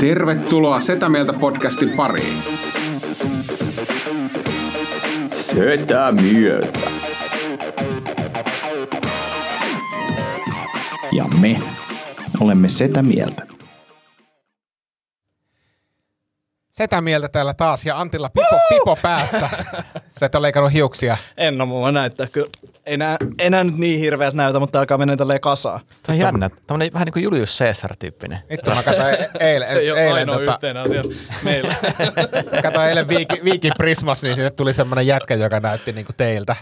Tervetuloa Setä Mieltä podcastin pariin. Setä mieltä. Ja me olemme Setä mieltä. Setä mieltä täällä taas ja Antilla pipo, pipo päässä. Sä et ole leikannut hiuksia. En ole mulla näyttää kyllä. Ei nää, ei nää nyt niin hirveät näytä, mutta alkaa mennä tälleen kasaan. Tämä on jännä. Tämmöinen vähän niin kuin Julius Caesar-tyyppinen. Vittu mä katsoin e- eilen, Se ei ole eilen, ainoa tota, yhteinen asia meillä. katsoin eilen Viiki, Viiki Prismas, niin sinne tuli semmoinen jätkä, joka näytti niinku teiltä.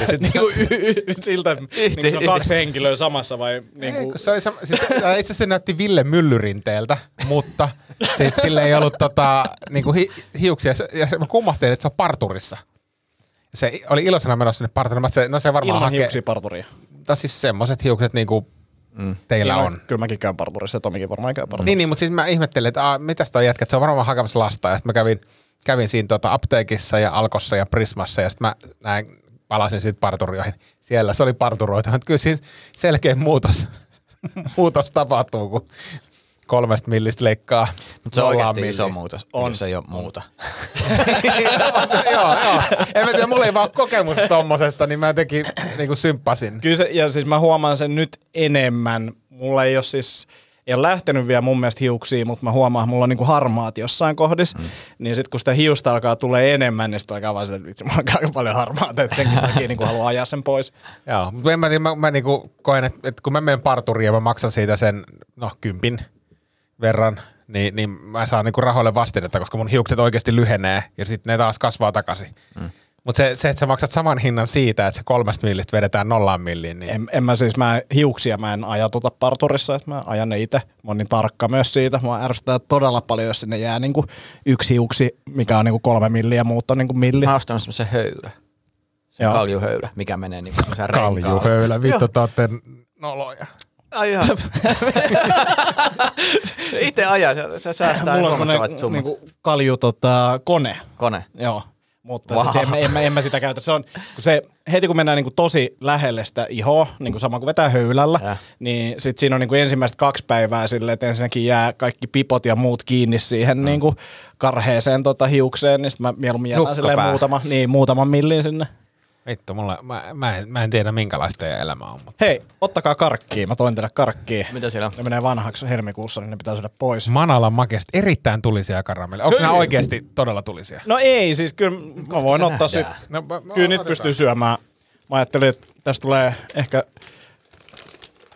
Ja sit Niinku y- y- Siltä, niin kuin se on kaksi henkilöä samassa vai niin ei, kuin, kun se oli sama, siis, itse asiassa se näytti Ville Myllyrinteeltä, mutta siis sille ei ollut tota, niinku hi, hiuksia. Se- Ja mä kummastelin, että se on parturissa. Se oli iloisena menossa sinne parturiin. Mä se, no se varmaan ilman hakee, hiuksia parturia. tai siis semmoiset hiukset niinku teillä Niin, on. no, Kyllä mäkin käyn parturissa ja Tomikin varmaan käy parturissa. Niin, niin, mutta siis mä ihmettelin, että aa, mitäs toi jätkä, että se on varmaan hakemassa lasta. Ja sitten mä kävin, kävin siinä tota apteekissa ja Alkossa ja Prismassa ja sitten mä näin, palasin sitten parturioihin. Siellä se oli parturoita, mutta kyllä siis selkeä muutos, muutos tapahtuu, kun kolmesta millistä leikkaa Mutta se on oikeasti iso milliin. muutos, on. jos ei ole muuta. On se, joo, joo. En mä tiedä, mulla ei vaan kokemusta tommosesta, niin mä jotenkin niin kuin symppasin. Kyllä se, ja siis mä huomaan sen nyt enemmän. Mulla ei ole siis, ei ole lähtenyt vielä mun mielestä hiuksia, mutta mä huomaan, että mulla on niinku harmaat jossain kohdissa. Mm. Niin sitten kun sitä hiusta alkaa tulee enemmän, niin sitten alkaa vaan sitä, että vitsi, mulla on aika paljon harmaata, että senkin takia niinku haluaa ajaa sen pois. Joo, mutta en mä, tiedä, mä, mä niinku koen, että, että kun mä menen parturiin ja mä maksan siitä sen, no, kympin verran, niin, niin mä saan niinku rahoille vastinetta, koska mun hiukset oikeasti lyhenee ja sitten ne taas kasvaa takaisin. Mm. Mutta se, se, että sä maksat saman hinnan siitä, että se kolmesta millistä vedetään nollaan milliin, niin En, en mä siis, mä hiuksia mä en ajatuta parturissa, että mä ajan ne itse. Mä oon niin tarkka myös siitä. Mä ärsyttää todella paljon, jos sinne jää niinku yksi hiuksi, mikä on niinku kolme milliä ja muut on niinku milli. Mä oon ostanut semmoisen höylä. Se kaljuhöylä, mikä menee niin kuin renkaan. kaljuhöylä, vittu te noloja. Ai ihan. Itse ajaa, se, se säästää Mulla on summat. niinku kalju tota, kone. Kone. Joo. Mutta Wow. siis en, en, mä- en, mä sitä käytä. Se on, kun se, heti kun mennään niinku tosi lähelle sitä ihoa, niin kuin sama kuin vetää höylällä, Ja. niin sit siinä on niinku ensimmäiset kaksi päivää silleen, että ensinnäkin jää kaikki pipot ja muut kiinni siihen mm. niinku karheeseen tota hiukseen, niin sit mä mieluummin jätän silleen muutama, niin, muutaman millin sinne. Vittu, mulla, mä, mä, en, mä en tiedä minkälaista teidän elämä on, mutta Hei, ottakaa karkkia, mä toin teille karkkia. Mitä siellä on? Ne menee vanhaksi helmikuussa, niin ne pitää syödä pois. Manalan makeasti erittäin tulisia karamelleja. Onko nämä oikeasti todella tulisia? No ei, siis kyllä mä voin ottaa sit? No, mä- mä kyllä otetaan. pystyy syömään. Mä ajattelin, että tästä tulee ehkä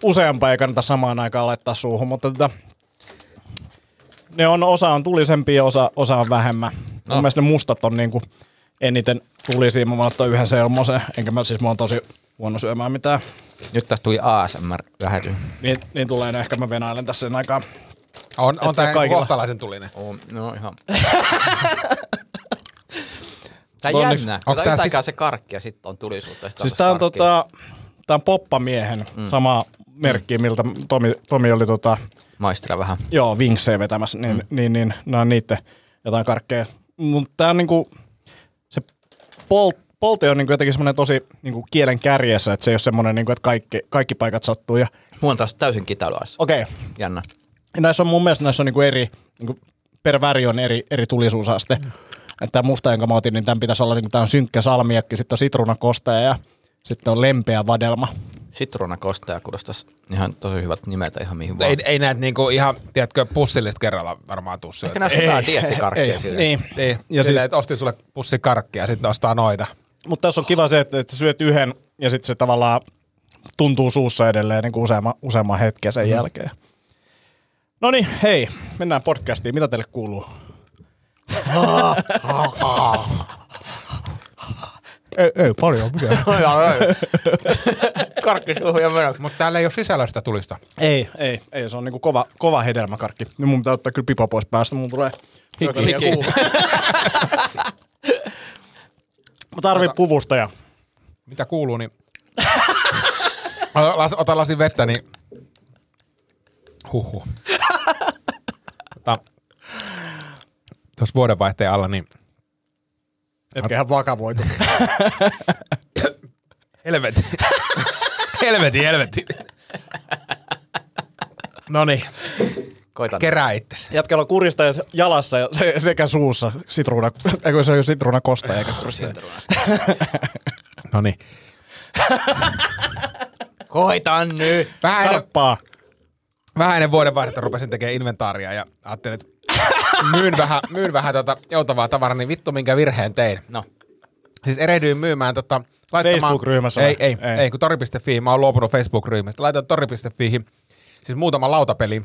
useampaa ei kannata samaan aikaan laittaa suuhun, mutta tota, ne on, osa on tulisempia ja osa, osa on vähemmän. No. Mun mielestä ne mustat on niinku eniten tulisia. Mä voin ottaa yhden selmosen, enkä mä siis mä oon tosi huono syömään mitään. Nyt tästä tuli ASMR-lähetys. Niin, niin tulee ne, ehkä mä venailen tässä sen aikaa. On, on tämä kaikilla- kohtalaisen tulinen. Oh, no ihan. Tää Onneksi- jännä. onks Onko tää tää siis- se karkki ja sitten on tulisuutta. sit Siis tää on, karkkia. tota, tää on poppamiehen mm. sama merkki, miltä Tomi, Tomi oli tota, Maistella vähän. joo, vinksejä vetämässä, niin, mm. niin, niin nämä on niitä jotain karkkeja. Mutta tämä on niinku, pol, polte on niinku jotenkin semmoinen tosi niinku kielen kärjessä, että se ei ole semmoinen, niinku, että kaikki, kaikki paikat sattuu. Ja, Mulla on taas täysin kitailuassa. okei, okay. Jännä. näissä on mun mielestä näissä on niinku eri, niinku per väri on eri, eri tulisuusaste. Mm. Että tämä musta, jonka mä otin, niin tämän pitäisi olla, niinku, tää on synkkä salmiakki, sitten on sitruunakostaja ja sitten on lempeä vadelma. Sitruunakostaja kuulostaisi ihan tosi hyvät nimeltä ihan mihin vaan. Ei, ei näet niinku ihan, tiedätkö, pussillista kerralla varmaan tuu Ehkä syötä. näistä hyvää diettikarkkeja ei, sille. niin. Niin, Ja ja siis- että ostin sulle pussi karkkia ja sitten ostaa noita. Mutta tässä on kiva se, että, että syöt yhden ja sitten se tavallaan tuntuu suussa edelleen niin kuin useamman, useamman hetken sen mm. jälkeen. No niin, hei, mennään podcastiin. Mitä teille kuuluu? Ei, ei paljon mitään. Karkki suuhun ja menoksi. Mutta täällä ei ole sisällä sitä tulista. ei, ei, ei, se on niinku kova, kova hedelmäkarkki. Nyt mun pitää ottaa kyllä pipa pois päästä, mun tulee Hiki. Mä tarvin puvustaja. Mitä kuuluu, niin... Ota las- Ota lasin vettä, niin... Huhhuh. Tuossa vuodenvaihteen alla, niin Etkä ihan vakavoitu. Helvetti. helvetti, helvetti. No niin, Koitan. kerää itsesi. Jätkällä on kuristajat jalassa ja se, sekä suussa sitruuna, eikö se ole sitruuna kosta eikä kuristaja. No niin. Koitan nyt. Vähän vähän ennen vuodenvaihdetta rupesin tekemään inventaaria ja ajattelin, että myyn vähän, myyn vähän tota joutavaa tavaraa, niin vittu minkä virheen tein. No. Siis erehdyin myymään tota. Facebook-ryhmässä Ei, ei, ei, Ei. kun tori.fi, mä oon luopunut Facebook-ryhmästä. Laitoin tori.fiihin siis muutama lautapeli,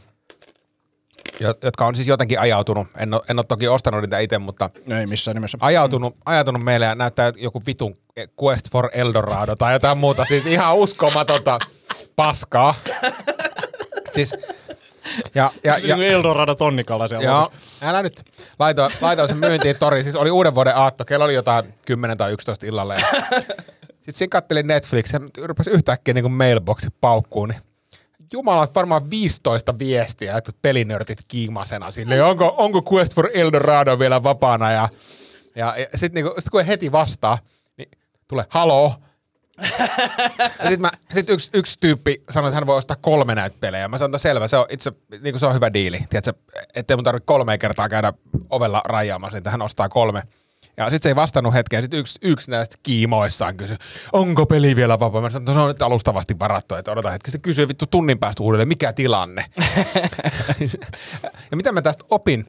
jo- jotka on siis jotenkin ajautunut. En ole, en ole toki ostanut niitä itse, mutta Ei missään nimessä. ajautunut, ajautunut meille ja näyttää joku vitun Quest for Eldorado tai jotain muuta. Siis ihan uskomatonta paskaa. Siis, ja, ja, ja, Ja, Eldorado tonnikalla siellä Joo, lopussa. älä nyt. Laitoin, laitoin sen myyntiin tori. Siis oli uuden vuoden aatto. Kello oli jotain 10 tai 11 illalla. Ja sitten siinä kattelin Netflix ja rupesi yhtäkkiä niin kuin mailboxi paukkuun. Niin Jumala, varmaan 15 viestiä, että pelinörtit kiimasena sille. Onko, onko Quest for Eldorado vielä vapaana? Ja, ja, ja sitten niinku, sit kun heti vastaa, niin tulee haloo. Ja sitten sit yksi, yksi tyyppi sanoi, että hän voi ostaa kolme näitä pelejä. Mä sanoin, että selvä, se on, itse, niin kuin se on hyvä diili. Tiedätkö, ettei mun tarvitse kolme kertaa käydä ovella rajaamassa, että hän ostaa kolme. Ja sitten se ei vastannut hetkeen. Sitten yksi, yksi näistä kiimoissaan kysyi, onko peli vielä vapaa? Mä sanoin, että no se on nyt alustavasti varattu, että odota hetki. Se kysyi vittu tunnin päästä uudelleen, mikä tilanne? ja mitä mä tästä opin?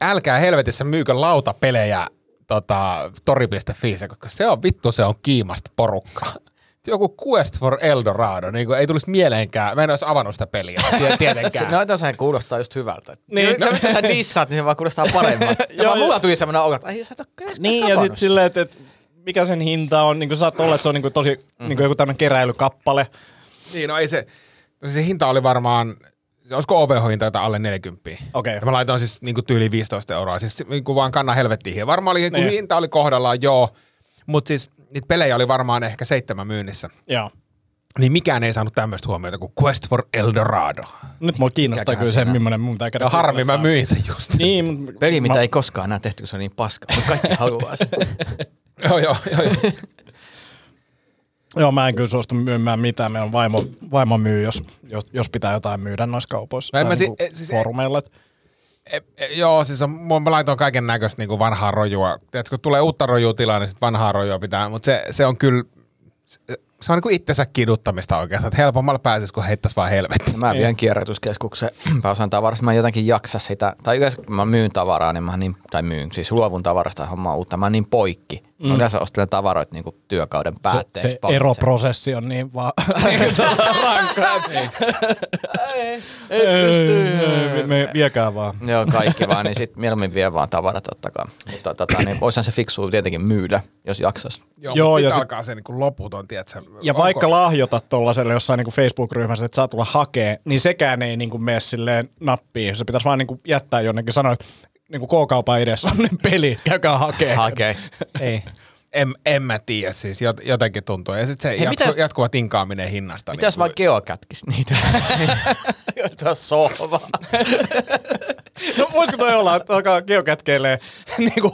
Älkää helvetissä myykö lautapelejä tota, tori.fi, koska se on vittu, se on kiimasta porukkaa. Joku Quest for Eldorado, niin kuin ei tulisi mieleenkään. Mä en olisi avannut sitä peliä, tie- tietenkään. No, se kuulostaa just hyvältä. Niin. Niin, se, mitä sä dissaat, niin se vaan kuulostaa paremmalta. ja Joo, vaan joo. mulla tuli semmoinen olo, että ai sä et ole Niin, ja sitten silleen, että, että mikä sen hinta on, niin kuin saat olla, että se on niin kuin tosi mm-hmm. niin kuin joku tämmöinen keräilykappale. Niin, no ei se, no se hinta oli varmaan, olisiko OVH-hinta jotain alle 40. Okei. Ja mä laitoin siis niin tyyli 15 euroa, siis niin kuin vaan kannan helvettiin. Varmaan oli, kun Niin. hinta oli kohdallaan, joo, mutta siis niitä pelejä oli varmaan ehkä seitsemän myynnissä. Joo. Niin mikään ei saanut tämmöistä huomiota kuin Quest for Eldorado. Nyt mua kiinnostaa Mikäköhän kyllä se, siinä millainen mun pitää käydä. Ja harmi, mä myin sen just. Niin, mut- Peli, mitä mä- ei koskaan enää tehty, kun se on niin paska. Mutta kaikki haluaa sen. joo, joo, joo. joo. Joo, mä en kyllä suostu myymään mitään. Meidän vaimo, vaimo myy, jos, jos, jos pitää jotain myydä noissa kaupoissa. No mä si- niinku e- siis- foorumeilla. E, e, joo, siis on, mä laitoin kaiken näköistä niin vanhaa rojua. Tiedätkö, kun tulee uutta rojua tilaan, niin sitten vanhaa rojua pitää, mutta se, se on kyllä, se, se on niin kuin itsensä kiduttamista oikeastaan, että helpommalla pääsisi, kun heittäisi vaan helvettiin. No mä vien kierrätyskeskukseen pääosan tavarasta. Mä en jotenkin jaksa sitä. Tai yleensä kun mä myyn tavaraa, niin mä niin, tai myyn, siis luovun tavarasta hommaa uutta. Mä oon niin poikki. Mm. Yleensä ostelen tavaroita niin työkauden Se, päätteeksi. se paljon. eroprosessi on niin vaan rankkaa. Ei Ei, me, viekää vaan. Joo, kaikki vaan, niin sit mieluummin vie vaan tavarat totta kai. Mutta tota, niin oishan se fiksu tietenkin myydä, jos jaksas. Joo, Joo, joo ja sit- alkaa se niin loputon, tiedätkö? Ja onko- vaikka lahjoitat tuollaiselle jossain niin Facebook-ryhmässä, että saa tulla hakee, niin sekään ei niin kuin mene silleen nappiin. Se pitäisi vaan niin kuin jättää jonnekin sanoa, että niin kuin K-kaupan edessä on nyt peli, käykää hakee. Hakee. Ei. En, en mä tiedä siis, jot- jotenkin tuntuu. Ja sitten se Hei, jatku, mitä jos- jatkuva tinkaaminen hinnasta. Mitäs vaan Geo kätkisi niitä? Tuo sohva. No voisiko toi olla, että alkaa geokätkeilee niin kuin,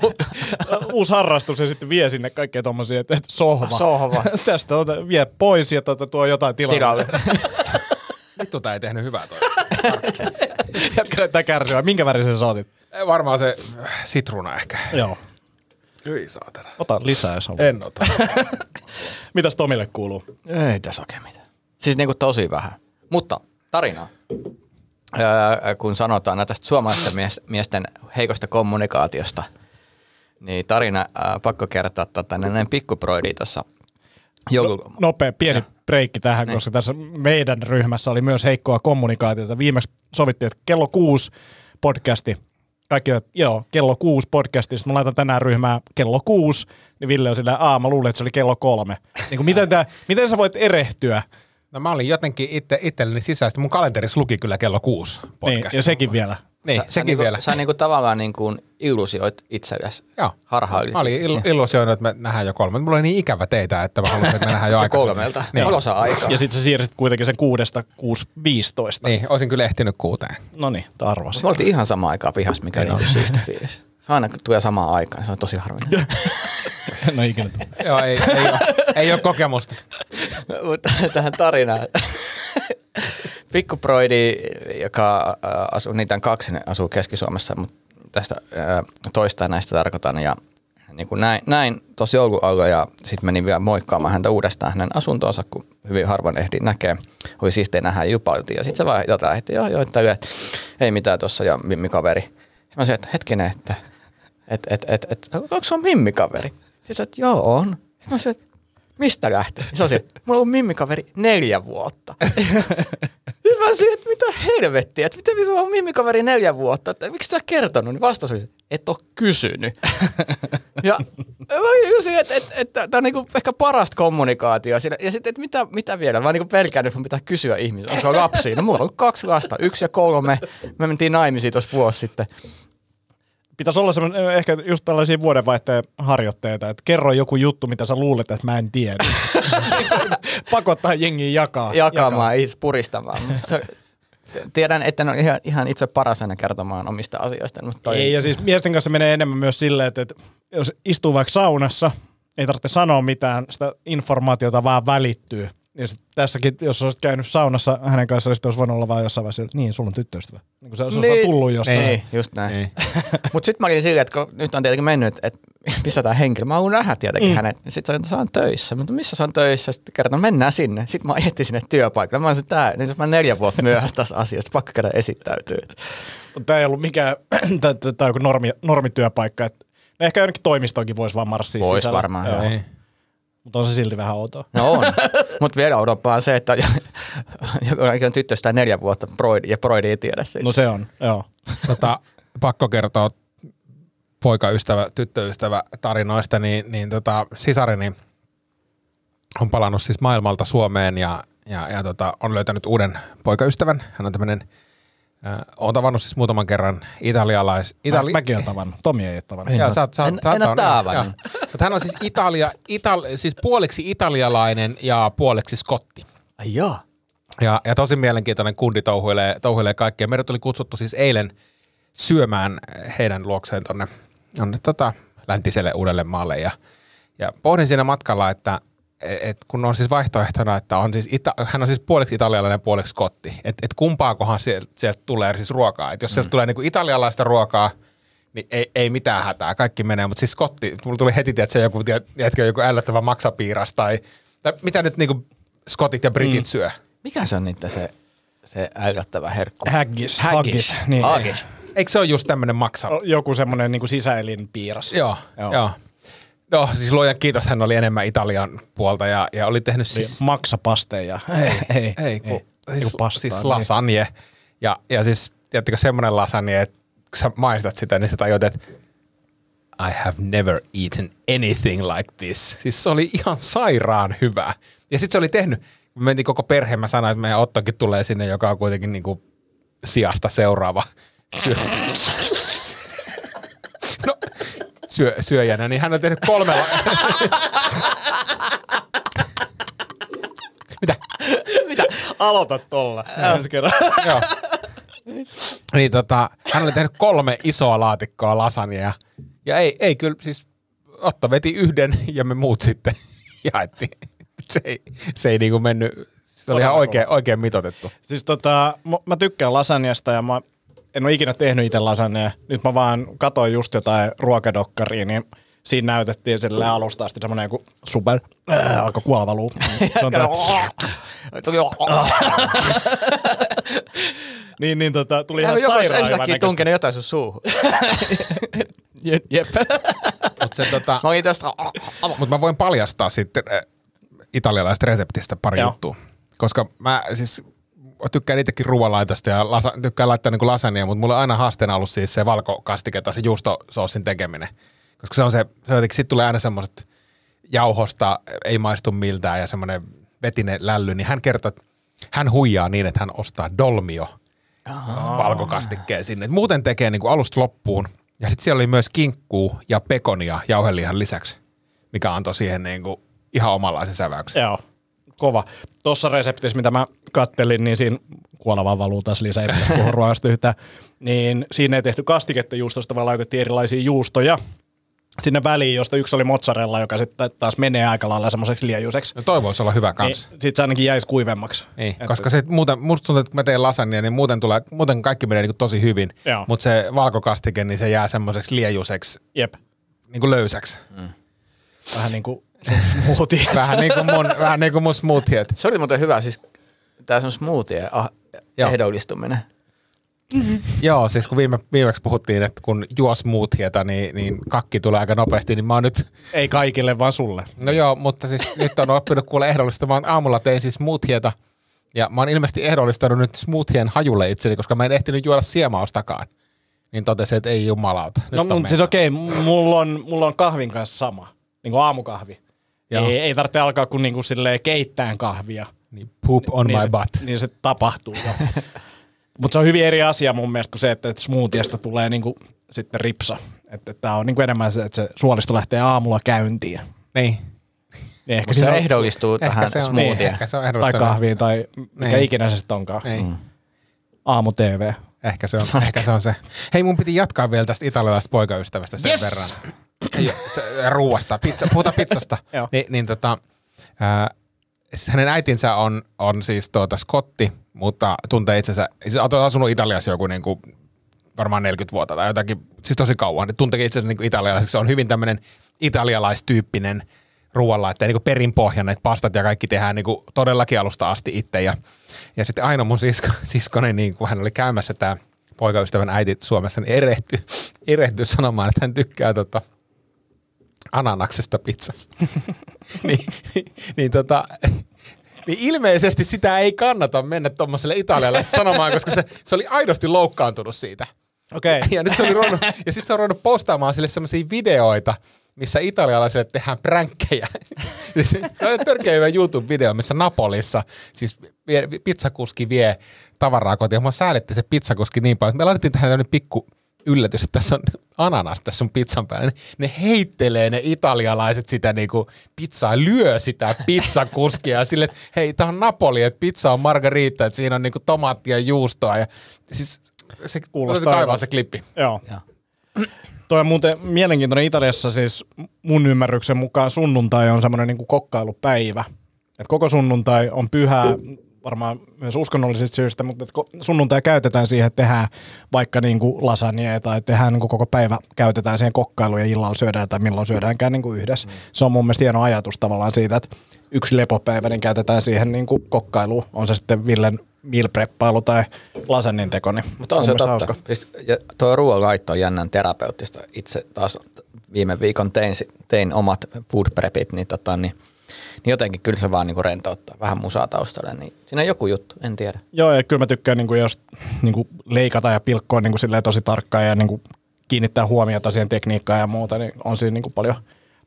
uusi harrastus ja sitten vie sinne kaikkea tommosia, että sohva. Sohva. Tästä ota, vie pois ja tuota, tuo jotain tilalle. Tilalle. Vittu, tää ei tehnyt hyvää toi. Jätkä näyttää kärsivää. Minkä värisen sä otit? Ei, Varmaan se äh, sitruuna ehkä. Joo. Hyi saatana. Ota lisää, jos haluat. En ota. Mitäs Tomille kuuluu? Ei tässä oikein mitään. Siis niinku tosi vähän. Mutta tarinaa. Öö, kun sanotaan näitä tästä suomalaisten mies, miesten heikosta kommunikaatiosta, niin tarina ää, pakko kertoa tota, näin pikkuproidi tuossa joulu... Nopea pieni breikki tähän, koska tässä meidän ryhmässä oli myös heikkoa kommunikaatiota. Viimeksi sovittiin, että kello kuusi podcasti kaikki, että joo, kello kuusi podcastista, mä laitan tänään ryhmää kello kuusi, niin Ville on sillä, aa, mä luulin, että se oli kello kolme. Niin kuin, miten, tää, miten sä voit erehtyä? No mä olin jotenkin itse, itselleni sisäistä. Mun kalenterissa luki kyllä kello kuusi Niin, podcast. ja sekin vielä. Niin, Sä- sä sekin niinku, vielä. Sä niinku tavallaan niinku illusioit itsellesi. Joo. Harhailit Mä olin il- illusioinut, että me nähdään jo kolme. Mulla oli niin ikävä teitä, että mä halusin, että me nähdään jo aikaisemmin. kolmelta. Niin. Niin. Osa aikaa. Ja sitten sä siirsit kuitenkin sen kuudesta kuusi viisitoista. niin, olisin kyllä ehtinyt kuuteen. No niin, arvasin. Me oltiin ihan samaan aikaan pihassa, mikä oli niinku siisti fiilis. Aina kun tulee samaan aikaan, se on tosi harvinaista. no ikinä. Joo, ei, ei, ole, ei ole kokemusta. Mutta tähän tarinaan. Pikkuproidi, joka äh, asuu, niitä on kaksi, ne asuu Keski-Suomessa, mutta tästä äh, toista näistä tarkoitan. Ja niin kuin näin, näin tosi joulun alla ja sitten menin vielä moikkaamaan häntä uudestaan hänen asuntoonsa, kun hyvin harvoin ehdin näkee. Oli siistiä nähdä jupailtiin. Ja sitten se vaan jotain, että joo, joo, että ei mitään tuossa ja mimmikaveri. Sitten mä sanoin, että hetkinen, että et, et, et, et, onko se on mimmikaveri? Sitten se, että joo on. Sitten mä sanoin, mistä lähtee? Se on se, mulla on ollut mimmikaveri neljä vuotta. Sitten mä sanoin, että mitä helvettiä, että miten sulla on mimmikaveri neljä vuotta, että miksi sä kertonut? Niin vastaus oli, et ole kysynyt. ja mä kysin, että, että, että tämä on niinku ehkä parasta kommunikaatio. Siinä. Ja sitten, että mitä, mitä vielä? Mä niinku pelkään, että mun pitää kysyä ihmisiä. Onko lapsia? No mulla on kaksi lasta, yksi ja kolme. Me mentiin naimisiin tuossa vuosi sitten. Pitäisi olla semmoinen, ehkä just tällaisia vuodenvaihteen harjoitteita, että kerro joku juttu, mitä sä luulet, että mä en tiedä. Pakottaa jengiä jakaa. jakamaan, ei siis puristamaan. Se, tiedän, että en ole ihan, ihan itse paras aina kertomaan omista asioista. Mutta toi, Ei, ja siis miesten kanssa menee enemmän myös silleen, että, että jos istuu vaikka saunassa, ei tarvitse sanoa mitään, sitä informaatiota vaan välittyy. Ja sit tässäkin, jos olisit käynyt saunassa hänen kanssaan, sitten olisi voinut olla vaan jossain vaiheessa, että niin, sulla on tyttöystävä. Niin kuin se, se niin. tullut jostain. Niin, just näin. Niin. Mutta sitten mä olin silleen, että kun nyt on tietenkin mennyt, että missä tämä henkilö, mä haluan nähdä tietenkin mm. hänet. Sitten se on töissä, mutta missä se on töissä? Sitten kerran, mennään sinne. Sitten mä ajettiin sinne työpaikalle. Mä olisin, tää, niin jos mä neljä vuotta myöhässä tässä asiassa, pakko käydä esittäytyy. Mutta tämä ei ollut mikään, tämä on joku normi, normityöpaikka. Että ehkä jonnekin toimistoonkin voisi vaan marssia Vois sisällä. varmaan, Joo. Niin. Mutta on se silti vähän outoa. No on. Mutta vielä oudompaa se, että joku on tyttöstä neljä vuotta broidi, ja broidi ei tiedä siitä. No se on, joo. Tota, pakko kertoa poikaystävä, tyttöystävä tarinoista, niin, niin tota, sisareni on palannut siis maailmalta Suomeen ja, ja, ja tota, on löytänyt uuden poikaystävän. Hän on tämmöinen, on tavannut siis muutaman kerran italialais... Itali... Mä, mäkin olen tavannut. Tomi ei ole tavannut. En sä, sä, en- sä, oot en oo tavannut, hän on siis, Italia, ital, siis puoliksi italialainen ja puoleksi skotti. Ai joo. Ja, ja tosi mielenkiintoinen kundi touhuilee, touhuilee kaikkea. Meidät oli kutsuttu siis eilen syömään heidän luokseen tonne, tonne tota, läntiselle uudelle maalle. Ja, ja pohdin siinä matkalla, että et kun on siis vaihtoehtona, että on siis ita, hän on siis puoliksi italialainen ja puoliksi skotti. Että et kumpaakohan sieltä, sieltä tulee siis ruokaa. Et jos sieltä tulee niinku italialaista ruokaa, niin ei, ei mitään hätää, kaikki menee. Mutta siis skotti, mulla tuli heti, että se joku, tiedätkö, joku ällöttävä maksapiiras tai, tai mitä nyt niinku skotit ja britit mm. syö. Mikä se on niitä se, se äyrättävä herkku? Haggis. Haggis. Niin. Haggis. Eikö se ole just tämmöinen maksa? Joku semmoinen niin sisäelinpiiras. Joo, Joo. joo. No siis luojan kiitos, hän oli enemmän Italian puolta ja, ja oli tehnyt Siis siis... maksapasteja. Ei, ei, ei, kun, siis, Joku pastaa, siis niin. lasagne. Ja, ja siis, tiedättekö semmoinen lasagne, että kun sä maistat sitä, niin sä tajut, että I have never eaten anything like this. Siis se oli ihan sairaan hyvä. Ja sitten se oli tehnyt, me mentiin koko perhe, mä sanoin, että meidän Ottokin tulee sinne, joka on kuitenkin niinku sijasta seuraava. No, syö, syöjänä, niin hän on tehnyt kolmella. Mitä? Aloita tolla. Ensi kerran. Joo. Niin tota, hän oli tehnyt kolme isoa laatikkoa lasagnea. Ja ei, ei kyllä, siis Otto veti yhden ja me muut sitten jaettiin. Se ei, se ei niinku mennyt, se oli ihan Todella oikein, oikein mitotettu. Siis tota, mä, tykkään lasagnesta ja mä en ole ikinä tehnyt itse lasagnea. Nyt mä vaan katoin just jotain ruokadokkaria, niin siinä näytettiin sille alusta asti semmoinen joku super, äh, alkoi kuoleva luu. Niin, niin tota, tuli ihan Hän on sairaan hyvän ensinnäkin tunkenut jotain sun suuhun. Jep. Mut se, tota, tästä... Mutta mä voin paljastaa sitten äh, italialaisesta reseptistä pari juttua. Koska mä siis, tykkään itsekin ruoanlaitosta ja lasa, tykkään laittaa niin lasagnia, mutta mulla on aina haasteena ollut siis se valkokastike tai se juustosoosin tekeminen. Koska se on se, se jotenkin, sit tulee aina semmoiset jauhosta, ei maistu miltään ja semmoinen vetinen lälly, niin hän kertoo, että hän huijaa niin, että hän ostaa dolmio valkokastikkeen sinne. Et muuten tekee niin kuin alusta loppuun. Ja sitten siellä oli myös kinkkuu ja pekonia jauhelihan lisäksi, mikä antoi siihen niin kuin ihan omanlaisen säväyksen. Joo, kova. Tuossa reseptissä, mitä mä kattelin, niin siinä kuoleva valuu taas lisää, ei ruoasta yhtään, niin siinä ei tehty kastiketta juustosta, vaan laitettiin erilaisia juustoja sinne väliin, josta yksi oli mozzarella, joka sitten taas menee aika lailla semmoiseksi liejuiseksi. No toi voisi olla hyvä Niin, kans. sitten se ainakin jäisi kuivemmaksi. Niin, Että- koska se muuten, musta tuntuu, että kun mä teen lasagnia, niin muuten, tulee, muuten kaikki menee niin tosi hyvin. Mutta se valkokastike, niin se jää semmoiseksi liejuiseksi, Jep, niin kuin löysäksi. vähän niin kuin smoothie. Vähän niin kuin mun, vähän niin kuin mun smoothiet. Se oli muuten hyvä, siis tämä on smoothie ah, Joo. ehdollistuminen. Joo, siis kun viime, viimeksi puhuttiin, että kun juo smoothieta, niin, niin kakki tulee aika nopeasti, niin mä oon nyt, Ei kaikille, vaan sulle. no joo, mutta siis nyt on oppinut kuule ehdollistamaan. Aamulla tein siis smoothieta, ja mä oon ilmeisesti ehdollistanut nyt smoothien hajulle itseni, koska mä en ehtinyt juoda siemaustakaan. Niin totesin, että ei jumalauta. Nyt No on mutta siis okei, mulla on, mulla on kahvin kanssa sama, niin kuin aamukahvi. Joo. Ei, ei tarvitse alkaa kuin niinku keittään kahvia. Niin poop on niin my se, butt. Niin se tapahtuu. Mutta se on hyvin eri asia mun mielestä kuin se, että, että smoothiesta tulee niinku sitten ripsa. Että, että tää on niinku enemmän se, että se suolisto lähtee aamulla käyntiin. Niin. Niin ehkä se on- ehdollistuu Ehkä tähän se on, niin, smoothien. ehkä se on tai kahviin tai mikä Niin. ikinä se sitten onkaan. Niin. Aamu TV. Ehkä se, on, ehkä se on se. Hei, mun piti jatkaa vielä tästä italialaisesta poikaystävästä sen Yes! verran. Ei, se, ruuasta, pizza, puhutaan pizzasta. Ni, niin tota, ää, siis hänen äitinsä on, on siis tuota skotti, mutta tuntee itsensä, siis on asunut Italiassa joku niin kuin, varmaan 40 vuotta tai jotakin, siis tosi kauan, niin tuntee itsensä niin italialaiseksi. Se on hyvin tämmöinen italialaistyyppinen ruoalla, että niin perinpohjainen, että pastat ja kaikki tehdään niin kuin todellakin alusta asti itse. Ja, ja sitten Aino mun sisko, siskoni, niin kun hän oli käymässä tämä poikaystävän äiti Suomessa, niin erehtyi, erehtyi sanomaan, että hän tykkää tota, ananaksesta pizzasta. niin, niin, tota, niin ilmeisesti sitä ei kannata mennä tuommoiselle italialle sanomaan, koska se, se oli aidosti loukkaantunut siitä. Okei. Ja nyt se oli ruvennut, ja sitten se on ruvennut postaamaan sille semmoisia videoita, missä italialaisille tehdään pränkkejä. Se on törkeä hyvä YouTube-video, missä Napolissa siis vie, pizzakuski vie tavaraa kotiin. Mua säälitti se pizzakuski niin paljon, että me laitettiin tähän tämmöinen pikku yllätys, että tässä on ananas tässä sun pizzan päällä. Ne heittelee ne italialaiset sitä niinku pizzaa, lyö sitä pizzakuskia sille, että hei, tää on Napoli, että pizza on margarita, että siinä on niinku tomaattia ja juustoa. Ja, siis se Kuulostaa hyvältä. se klippi. Joo. Joo. Toi on muuten mielenkiintoinen Italiassa siis mun ymmärryksen mukaan sunnuntai on semmoinen niin kokkailupäivä. Et koko sunnuntai on pyhää, varmaan myös uskonnollisista syistä, mutta sunnuntai käytetään siihen, että tehdään vaikka niin kuin lasagne tai tehdään niin kuin koko päivä käytetään siihen kokkailuun ja illalla syödään tai milloin syödäänkään niin kuin yhdessä. Se on mun mielestä hieno ajatus tavallaan siitä, että yksi lepopäivä niin käytetään siihen niin kuin kokkailuun. On se sitten Villen meal preppailu tai lasannin teko. Niin Mutta on se totta. Siis, ja tuo ruoanlaitto on jännän terapeuttista. Itse taas viime viikon tein, tein omat food prepit, niin, tota, niin, niin jotenkin kyllä se vaan niinku rentouttaa vähän musaa taustalle. Niin siinä on joku juttu, en tiedä. Joo, ja kyllä mä tykkään, niin kuin, jos niin kuin leikata ja pilkkoa niin kuin, silleen tosi tarkkaan ja niin kuin, kiinnittää huomiota siihen tekniikkaan ja muuta, niin on siinä niin kuin, paljon,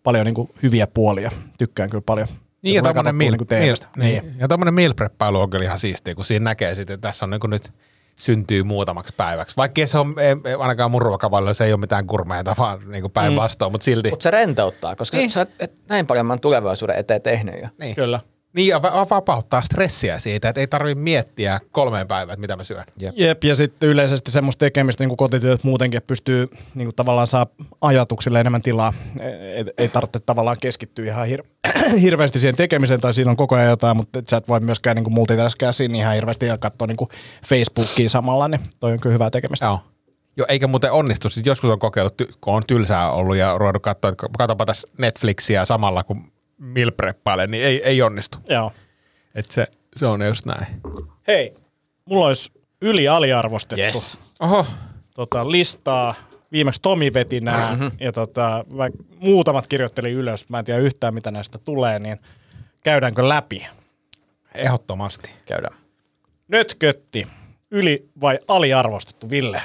paljon niin kuin, hyviä puolia. Tykkään kyllä paljon. Niin, ja tommonen katsottua meal, niin TV:stä. niin. Ja meal preppailu on kyllä ihan siistiä, kun siinä näkee sitten, että tässä on niin kuin nyt syntyy muutamaksi päiväksi. Vaikka se on, ei- ainakaan mun ruokavallilla se ei ole mitään kurmeita, vaan niin päinvastoin, mm. mutta silti. Mutta se rentouttaa, koska Niin. sä et, näin paljon mä oon tulevaisuuden eteen tehnyt jo. Niin. Kyllä. Niin, ja va- vapauttaa stressiä siitä, että ei tarvitse miettiä kolmeen päivään, että mitä mä syön. Jep. Jep, ja sitten yleisesti semmoista tekemistä niin kuin kotityöt muutenkin, että pystyy niin kuin tavallaan saa ajatuksille enemmän tilaa. Ei, ei tarvitse tavallaan keskittyä ihan hir- hirveästi siihen tekemiseen, tai siinä on koko ajan jotain, mutta sä et voi myöskään niin multitaskää siinä ihan hirveästi ja katsoa niin kuin Facebookia samalla, niin toi on kyllä hyvää tekemistä. Joo. Joo, eikä muuten onnistu. Siis joskus on kokeillut, kun on tylsää ollut ja ruvennut katsoa, että katsopa tässä Netflixiä samalla kun meal preppailee, niin ei, ei onnistu. Joo. Et se, se on just näin. Hei, mulla olisi yli aliarvostettu Yes. Oho, tota, listaa. Viimeksi Tomi veti nämä Mhm. ja tota, muutamat kirjoittelin ylös. Mä en tiedä yhtään, mitä näistä tulee, niin käydäänkö läpi? ehdottomasti. Käydään. Nötkötti. Yli vai aliarvostettu, Ville?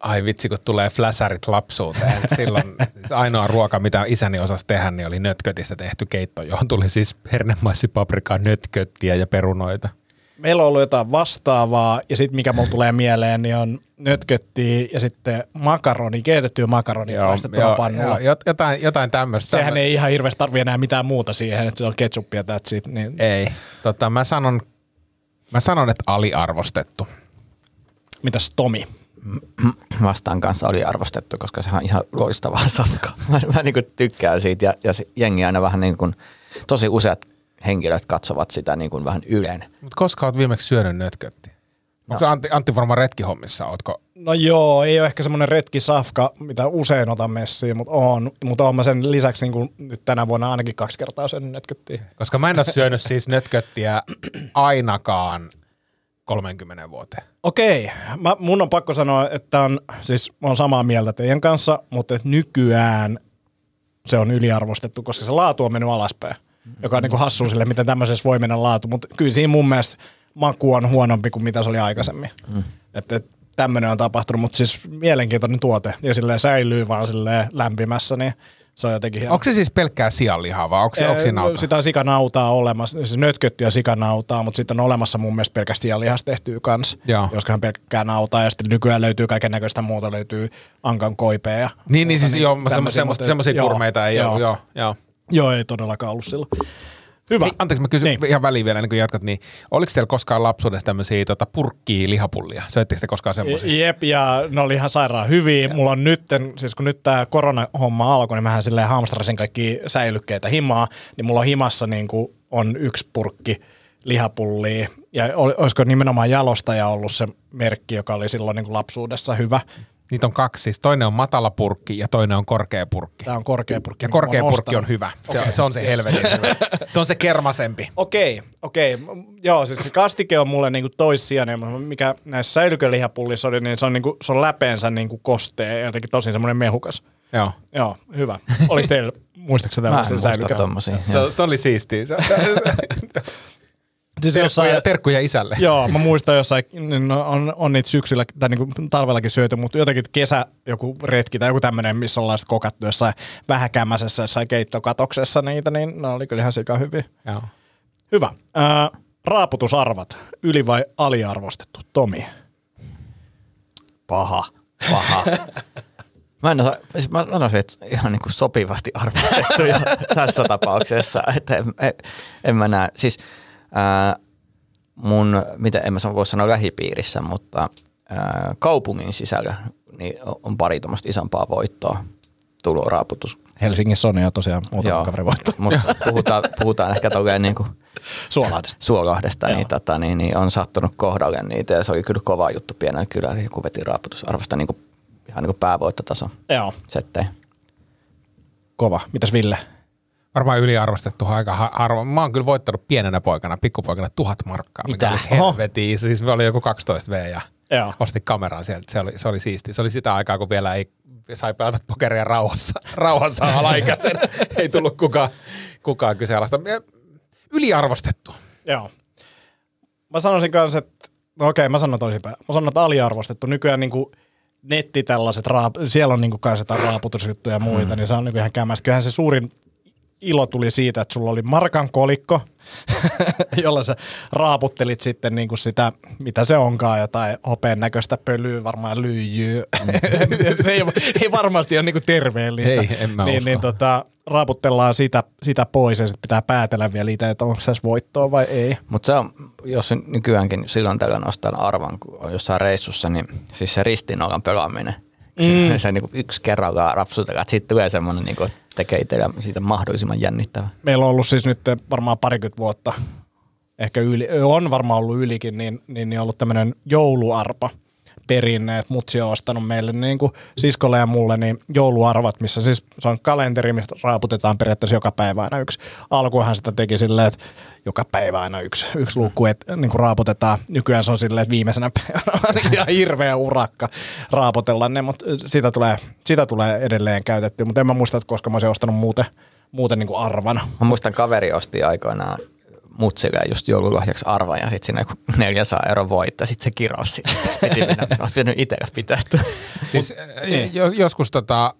Ai vitsi, kun tulee fläsärit lapsuuteen. Silloin siis ainoa ruoka, mitä isäni osasi tehdä, niin oli nötkötistä tehty keitto, johon tuli siis hernemaisipaprikaa, nötköttiä ja perunoita. Meillä on ollut jotain vastaavaa, ja sitten mikä mulla tulee mieleen, niin on nötköttiä ja sitten makaroni, keitettyä makaroni paistettuna pannulla. joo, jotain, jotain tämmöistä. Sehän ei ihan hirveästi tarvii enää mitään muuta siihen, että se on ketsuppia that's it, niin Ei. Tota, mä, sanon, mä sanon, että aliarvostettu. mitäs Tomi? Vastaan kanssa oli arvostettu, koska sehän on ihan loistavaa safkaa. Mä, mä niin tykkään siitä ja, ja se jengi aina vähän niin kuin, tosi useat henkilöt katsovat sitä niin kuin vähän ylen. Mutta koska oot viimeksi syönyt nötköttiä? Onko se Antti, Antti varmaan retkihommissa? Ootko? No joo, ei ole ehkä semmoinen retkisafka, mitä usein otan messiin, mutta on. Mutta oon mä sen lisäksi niin kuin nyt tänä vuonna ainakin kaksi kertaa sen nötköttiä. Koska mä en ole syönyt siis nötköttiä ainakaan 30 vuoteen. Okei, mä, mun on pakko sanoa, että on, siis mä oon samaa mieltä teidän kanssa, mutta että nykyään se on yliarvostettu, koska se laatu on mennyt alaspäin, joka on niin kuin hassu sille, miten tämmöisessä voi mennä laatu, mutta kyllä siinä mun mielestä maku on huonompi kuin mitä se oli aikaisemmin. Mm. Että, että tämmöinen on tapahtunut, mutta siis mielenkiintoinen tuote ja silleen säilyy vaan silleen lämpimässä, niin se on jotenkin hieno. Onko se siis pelkkää sianlihaa vai onko, se, onko siinä Ee, nauta? Sitä on sikanautaa olemassa, siis nötköttiä sikanautaa, mutta sitten on olemassa mun mielestä pelkästään lihasta tehtyä Joo. joskaan pelkkää nautaa ja sitten nykyään löytyy kaiken näköistä muuta, löytyy ankan koipea. Ja Niin, niin siis joo, tämmöisiä, semmoisia joo, kurmeita ei joo. ole. Joo, joo. Joo, ei todellakaan ollut silloin. Hyvä. Hei, anteeksi, mä kysyn Niin. niin. ihan väliin vielä, niin kun jatkat, niin oliko teillä koskaan lapsuudessa tämmöisiä tota, purkkia lihapullia? Söittekö te koskaan semmoisia? Jep, ja ne oli ihan sairaan hyviä. Mulla on nyt, siis kun nyt tämä koronahomma alkoi, niin mähän silleen hamstrasin kaikki säilykkeitä himaa, niin mulla on himassa niin kuin on yksi purkki lihapullia. Ja ol- olisiko nimenomaan jalostaja ollut se merkki, joka oli silloin niin kuin lapsuudessa hyvä. Niitä on kaksi, siis toinen on matala purkki ja toinen on korkea purkki. Tämä on korkea purkki. Ja korkea purkki on hyvä. Se, Okei, se on se yes. helvetin hyvä. Se on se kermasempi. Okei, okei. Joo, siis se kastike on mulle niinku toissijainen, mutta mikä näissä säilykölihapullissa oli, niin se on, niinku, se on läpeensä niinku kostea ja jotenkin tosi semmoinen mehukas. Joo. Joo, hyvä. Oliko teillä, muistaakseni Mä en tällaisen muista säilykön? tommosia. Se, se oli siistiä. Siis terkkuja, jossain, terkkuja isälle. joo, mä muistan jossain, niin on, on niitä syksyllä tai niinku talvellakin syöty, mutta jotenkin kesä joku retki tai joku tämmöinen, missä ollaan sitten kokattu jossain vähäkämmäisessä jossain keittokatoksessa niitä, niin ne oli kyllä ihan sika hyviä. Joo. Hyvä. Ää, raaputusarvat, yli vai aliarvostettu? Tomi. Paha, paha. Mä, en osaa, siis mä sanoisin, että ihan niin kuin sopivasti arvostettu tässä tapauksessa. Että en, en, en mä näe. Siis ää, mun, mitä en mä voi sanoa lähipiirissä, mutta ää, kaupungin sisällä niin on- pari tuommoista isompaa voittoa tullut raaputus. Helsingissä on jo tosiaan muutama kaveri voitto. mutta puhutaan, puhutaan ehkä tolleen niin kuin Suolahdesta. Suolahdesta, niin, tota, niin, niin, on sattunut kohdalle niitä ja se oli kyllä kova juttu pienellä kylällä, joku veti raaputusarvasta niin kuin, ihan niin kuin päävoittotason Joo, settejä. kova. Mitäs Ville? Varmaan yliarvostettu aika ha- harvoin. Mä oon kyllä voittanut pienenä poikana, pikkupoikana tuhat markkaa. Mitä? Mikä oli helvetin. Siis me oli joku 12 V ja Joo. ostin kameran sieltä. Se oli, se oli siisti. Se oli sitä aikaa, kun vielä ei sai pelata pokeria rauhassa, rauhassa alaikäisenä. ei tullut kukaan, kukaan kyseenalaista. Yliarvostettu. Joo. Mä sanoisin kanssa, että no okei, mä sanon toisinpäin. Mä sanon, että aliarvostettu. Nykyään niinku netti tällaiset, raap, siellä on niinku kanssa jotain raaputusjuttuja ja muita, mm. niin se on niinku ihan kämästä. Kyllähän se suurin ilo tuli siitä, että sulla oli markan kolikko, jolla sä raaputtelit sitten niinku sitä, mitä se onkaan, jotain hopeen näköistä pölyä, varmaan lyijyä. se ei, ei varmasti ole niinku terveellistä. Ei, en mä niin, usko. niin tota, raaputellaan sitä, sitä pois ja sitten pitää päätellä vielä itse, että onko se voittoa vai ei. Mutta se on, jos nykyäänkin silloin tällöin nostan arvan, kun on jossain reissussa, niin siis se ristinollan pelaaminen, mm. se, se niinku yksi kerrallaan rapsutetaan, että siitä tulee semmoinen, niinku, tekee itsellä siitä mahdollisimman jännittävä. Meillä on ollut siis nyt varmaan parikymmentä vuotta, ehkä yli, on varmaan ollut ylikin, niin, niin, niin ollut tämmöinen jouluarpa perinne, että mutsi on ostanut meille niin kuin siskolle ja mulle niin jouluarvat, missä siis se on kalenteri, missä raaputetaan periaatteessa joka päivä aina yksi. Alkuunhan sitä teki silleen, että joka päivä aina yksi, yksi luukku, että niin kuin raaputetaan. Nykyään se on silleen, että viimeisenä päivänä on ihan hirveä urakka raapotella ne, mutta sitä tulee, sitä tulee edelleen käytettyä, mutta en mä muista, että koska mä olisin ostanut muuten, muuten niin kuin arvana. Mä muistan kaveri osti aikoinaan mutsille just joululahjaksi arvan ja sitten sinne joku 400 euro voittaa, sitten se kiros siitä. Sitten piti mennä, olisi pitänyt itsellä pitää. Siis niin. joskus tota,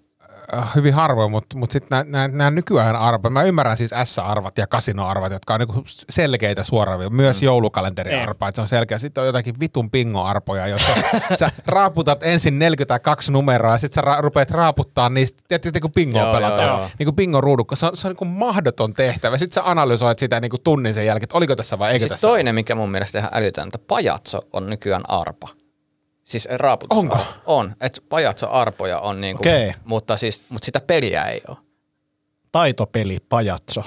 hyvin harvoin, mutta mut sitten nämä nykyään arvot, mä ymmärrän siis S-arvat ja kasinoarvat, jotka on niinku selkeitä suoraan, myös mm. joulukalenteriarpa, että se on selkeä. Sitten on jotakin vitun pingoarpoja, jossa sä raaputat ensin 42 numeroa ja sitten sä ra- rupeat raaputtaa niistä, tietysti niin kuin bingoa Joo, pelataan, joo, joo. niin kuin bingo ruudukka, se on, se on niin kuin mahdoton tehtävä. Sitten sä analysoit sitä niin kuin tunnin sen jälkeen, että oliko tässä vai eikö Sitten tässä. toinen, mikä mun mielestä ihan älytöntä, pajatso on nykyään arpa. Siis raaputus. Onko? On, että pajatso arpoja on niinku, Okei. mutta, siis, mutta sitä peliä ei ole. Taitopeli, pajatso.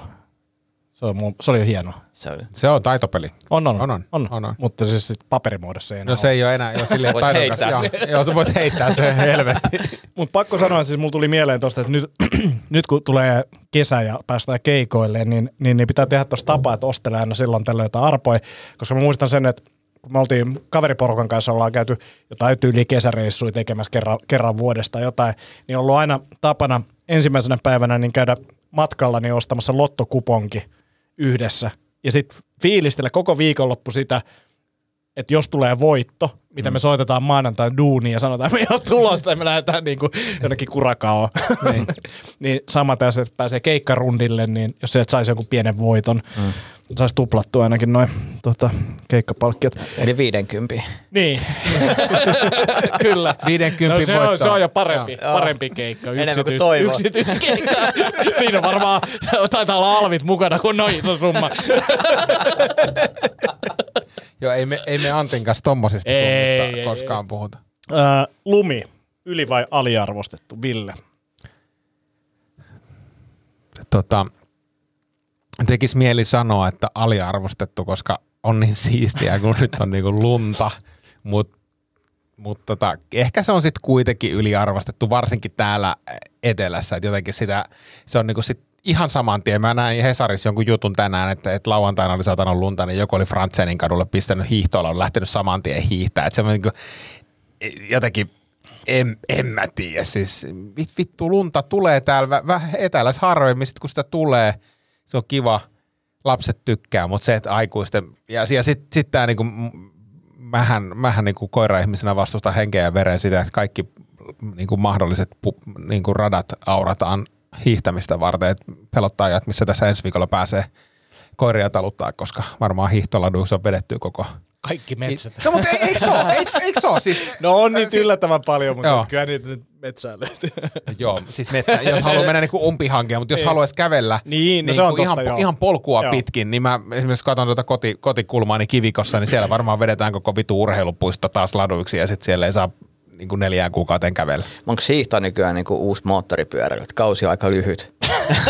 Se, on, mun- se oli jo hieno. Se oli. Se on taitopeli. On, on, On, on. on. On, on. Mutta siis sit paperimuodossa ei enää No se ei ole enää, jo silleen Voit taidokas. heittää Joo, joo, sä voit heittää se helvetti. Mutta pakko sanoa, siis mulla tuli mieleen tosta, että nyt, nyt kun tulee kesä ja päästään keikoille, niin, niin, niin pitää tehdä tuossa tapaa, että ostelee aina silloin tällöin jotain arpoja. Koska mä muistan sen, että kun me oltiin kaveriporukan kanssa, ollaan käyty jotain tyyliä kesäreissuja tekemässä kerran, kerran vuodesta jotain, niin on ollut aina tapana ensimmäisenä päivänä niin käydä matkalla niin ostamassa lottokuponki yhdessä. Ja sitten fiilistellä koko viikonloppu sitä, että jos tulee voitto, mitä me soitetaan maanantain duuniin ja sanotaan, että me ei ole tulossa ja me lähdetään niin kuin jonnekin kurakaoon. niin. niin sama tässä, että pääsee keikkarundille, niin jos sieltä saisi jonkun pienen voiton, mm. Saisi tuplattua ainakin noin tota, keikkapalkkiot. Eli 50. Niin. Kyllä. 50 no, se, on, voittoa. se on jo parempi, Joo. parempi keikka. Enemmän kuin Yksityis- toivoo. Yksityiskeikka. Siinä on varmaan, taitaa olla alvit mukana, kun noin iso summa. Joo, ei me, ei me Antin kanssa tommosista Ei, summista ei, koskaan puhuta. Ää, lumi, yli vai aliarvostettu? Ville. Tota, tekis mieli sanoa, että aliarvostettu, koska on niin siistiä, kun nyt on niinku lunta, mutta mut tota, ehkä se on sitten kuitenkin yliarvostettu, varsinkin täällä etelässä, että jotenkin sitä, se on niinku sit ihan saman tien. Mä näin Hesarissa jonkun jutun tänään, että, että lauantaina oli satanut lunta, niin joku oli Frantsenin kadulle pistänyt hiihtoilla, on lähtenyt saman tien hiihtää. Että se on niinku, jotenkin, en, en mä tiedä, siis vit, vittu lunta tulee täällä vä- vähän etelässä harvemmin, sit kun sitä tulee, se on kiva, lapset tykkää, mutta se, että aikuisten, ja, ja sitten sit tämä niinku, mähän, mähän niinku koira-ihmisenä vastustan henkeä ja veren sitä, että kaikki niinku mahdolliset pu, niinku radat aurataan hiihtämistä varten, että pelottaa ajat, missä tässä ensi viikolla pääsee koiria taluttaa, koska varmaan hiihtoladuissa on vedetty koko Kaikki metsät. No mutta eikö se ole? Eikö, eikö se ole? Siis, No on niitä siis- yllättävän paljon, mutta Joo. kyllä niitä nyt metsään löytyy. Joo, siis metsä, jos haluaa mennä niinku umpihankeen, mutta jos haluaisi kävellä Niin, no se on ihan, totta, ihan polkua Joo. pitkin, niin mä esimerkiksi katson tuota koti, kotikulmaani kivikossa, niin siellä varmaan vedetään koko vitu urheilupuisto taas laduiksi ja sitten siellä ei saa niinku neljään kuukauteen kävellä. Onko hiihto nykyään niinku uusi moottoripyörä, että kausi on aika lyhyt?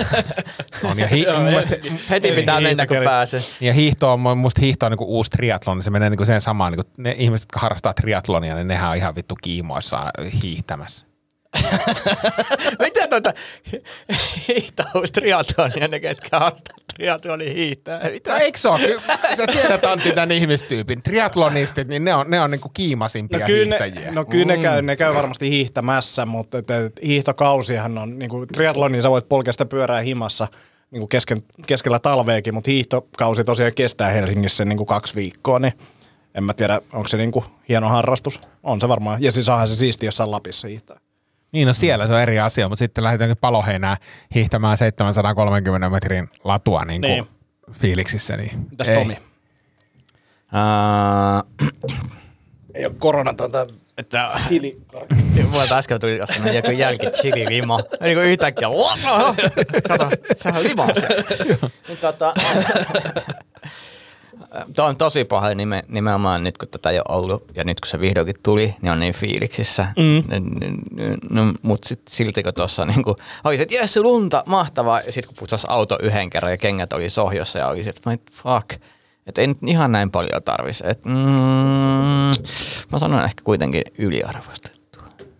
On, ja, hi- mielestä, Heti pitää mennä, kun pääsee. ja hiihto on, mun musta hiihto on niinku uusi triathlon, niin se menee niinku sen samaan, niinku ne ihmiset, jotka harrastaa triathlonia, niin nehän on ihan vittu kiimoissa hiihtämässä. Mitä tuota hiihtäus triatlonia, ne ketkä harrastaa triatlonia hiihtää? No Mitä? eikö se ole? Sä tiedät Antti tämän ihmistyypin. Triathlonistit, niin ne on, ne on niinku kiimasimpia No kyllä, hiihtäjiä. ne, no kyllä ne, käy, ne käy varmasti hiihtämässä, mutta et, et, hiihtokausihan on, niin kuin triathlonin sä voit polkea sitä pyörää himassa niin kuin kesken, keskellä talveekin, mutta hiihtokausi tosiaan kestää Helsingissä niin kuin kaksi viikkoa, niin en mä tiedä, onko se niin kuin hieno harrastus. On se varmaan. Ja siis onhan se siisti jossain Lapissa hiihtää. Niin, no siellä se on eri asia, mutta sitten lähdetään palloheinää hiihtämään 730 metrin latua niin kuin Niin. fiiliksissä. Niin Mitäs ei. Tomi? Uh, Ei ole koronatonta. että mulla äsken tuli jossain joku jälki chili lima. Niin kuin yhtäkkiä, kato, sehän on limaa se. Niin tota, Tuo on tosi paha nime, nimenomaan nyt, kun tätä ei ole ollut ja nyt kun se vihdoinkin tuli, niin on niin fiiliksissä. Mm. No, mutta silti kun tuossa niin oli se, että jes, lunta, mahtavaa. Ja sitten kun putsasi auto yhden kerran ja kengät oli sohjossa ja oli se, että fuck. Että ei nyt ihan näin paljon tarvisi. Et, mm, mä sanon ehkä kuitenkin yliarvostettu.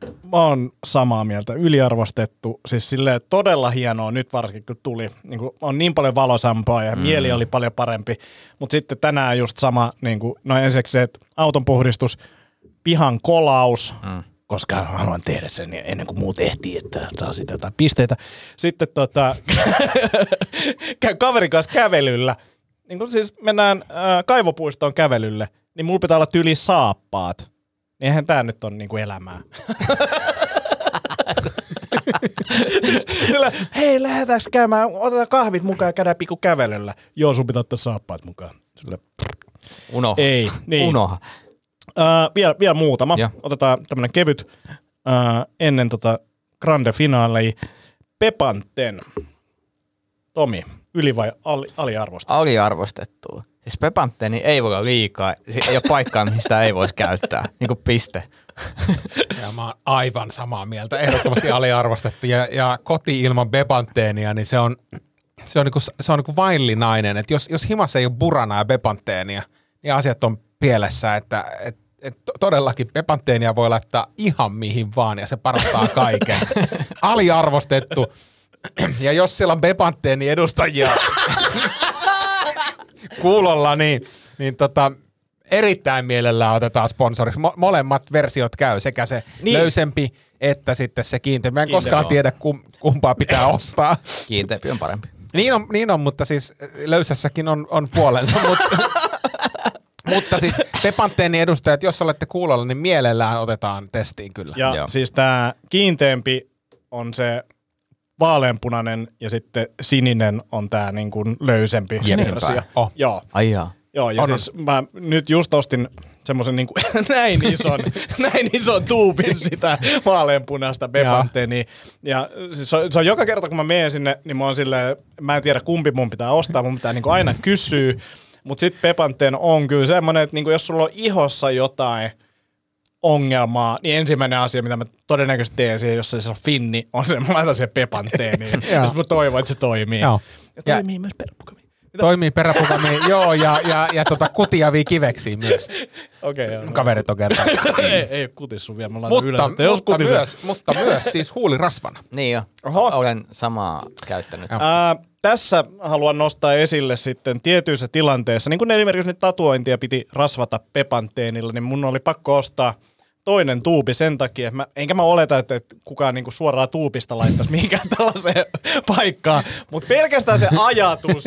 Mä oon samaa mieltä. Yliarvostettu. Siis silleen todella hienoa nyt varsinkin kun tuli. Niin kuin, on niin paljon valosampaa ja mm. mieli oli paljon parempi. Mutta sitten tänään just sama, niin kuin, no ensiksi se, että auton puhdistus, pihan kolaus, mm. koska haluan tehdä sen ennen kuin muut ehtii, että saa sitä jotain pisteitä. Sitten tota, käy kaverin kanssa kävelyllä, niin kun siis mennään äh, kaivopuistoon kävelylle, niin mulla pitää olla tyli saappaat. Niin eihän tää nyt on niinku elämää. Siis Sillä, hei, lähdetäänkö käymään, otetaan kahvit mukaan ja käydään pikku kävelyllä. Joo, sun pitää ottaa saappaat mukaan. Sillä, Unoha. ei, niin. Unoha. Uh, vielä, vielä muutama. Joo. Otetaan tämmönen kevyt uh, ennen tota grande finaalia. Pepanten. Tomi, yli vai ali, aliarvosta? Aliarvostettua. Siis Pepanteeni ei voi olla liikaa. Ei ole paikkaa, mihin sitä ei voisi käyttää. Niin kuin piste. Ja mä oon aivan samaa mieltä, ehdottomasti aliarvostettu. Ja, ja koti ilman bepanteenia, niin se on, se on, niinku, se on niinku vaillinainen. Et jos, jos himassa ei ole burana ja bepanteenia, niin asiat on pielessä, että et, et to- todellakin bepanteenia voi laittaa ihan mihin vaan ja se parantaa kaiken. Aliarvostettu. Ja jos siellä on bepanteeni edustajia kuulolla, niin, niin tota, erittäin mielellään otetaan sponsoriksi. Mo- molemmat versiot käy, sekä se Niin. löysempi että sitten se kiinteä. Mä en koskaan joo. tiedä, kum, kumpaa pitää ostaa. Kiinteämpi on parempi. Niin on, niin on, mutta siis löysässäkin on, on puolensa. mutta, mutta siis Pepanteeni edustajat, jos olette kuulolla, niin mielellään otetaan testiin kyllä. Ja Joo. siis tämä kiinteämpi on se vaaleanpunainen ja sitten sininen on tämä niin kuin löysempi versio. Oh. Joo. Ai jaa. Joo, ja On, siis mä nyt just ostin semmoisen niin kuin, näin ison, näin ison tuubin sitä vaaleanpunaista Bepanteenia. Ja siis se, on, se on joka kerta, kun mä menen sinne, niin mä oon silleen, mä en tiedä kumpi mun pitää ostaa, mun pitää niin kuin aina kysyä. Mutta sitten Pepanteen on kyllä semmoinen, että niin kuin jos sulla on ihossa jotain ongelmaa, niin ensimmäinen asia, mitä mä todennäköisesti teen siihen, jos se on finni, on se, mä laitan siihen Pepanteeniin. Joo. jos mä toivon, että se toimii. Joo. Ja Ja- toimii myös perpukami. Toimii peräpukamiin, joo, ja, ja, ja tota, kutiavii kiveksiin myös. Okei, okay, joo. Kaverit on kertaa. ei, ei ole kutissu vielä, mä laitan mutta, ylös, että jos mutta, kutisee. myös, mutta myös siis huulirasvana. Niin jo. Oho. Olen samaa käyttänyt. Joo. Tässä haluan nostaa esille sitten tietyissä tilanteissa, niin kuin esimerkiksi nyt tatuointia piti rasvata pepanteenilla, niin mun oli pakko ostaa toinen tuubi sen takia, että mä, enkä mä oleta, että, että kukaan niinku suoraan tuupista laittaisi mihinkään tällaiseen paikkaan, mutta pelkästään se ajatus,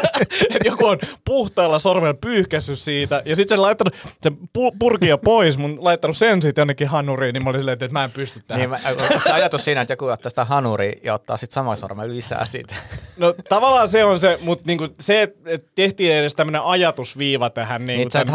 että joku on puhtaalla sormella pyyhkässyt siitä, ja sitten se laittanut sen pu- purkia pois, mun laittanut sen sitten jonnekin hanuriin, niin mä olin silleen, että mä en pysty tähän. Niin, mä, onko se ajatus siinä, että joku ottaa sitä hanuria ja ottaa sitten saman sormen lisää siitä? No tavallaan se on se, mutta niinku se, että et tehtiin edes tämmöinen ajatusviiva tähän. Niinku Niin, sä et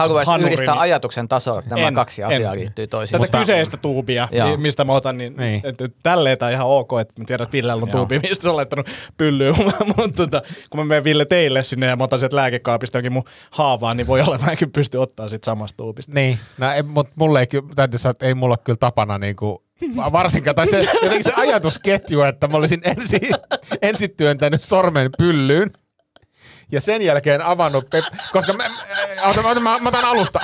yhdistää niin- ajatuksen tasolla, että nämä En, kaksi en. asiaa liittyy toisiin. Tätä Mutta- kyseistä tuubia, Joo. mistä mä otan, niin, Niin. Et, et, tälleen tää on ihan ok, että mä tiedän, että Villellä on tuubi, mistä se on laittanut pyllyyn, mutta tota, kun mä menen Ville teille sinne ja mä otan sieltä lääkekaapista jokin mun haavaan, niin voi olla, että mä kyllä pysty ottaa sit samasta tuubista. Niin, no, mutta mulle ei, kyllä- täytyy sanoa, että ei mulla kyllä tapana niinku, varsinkaan, tai se, jotenkin se ajatusketju, että mä olisin ensin, ensin työntänyt sormen pyllyyn, ja sen jälkeen avannut, pep- koska mä, äh, ota, ota, mä, mä, otan alusta,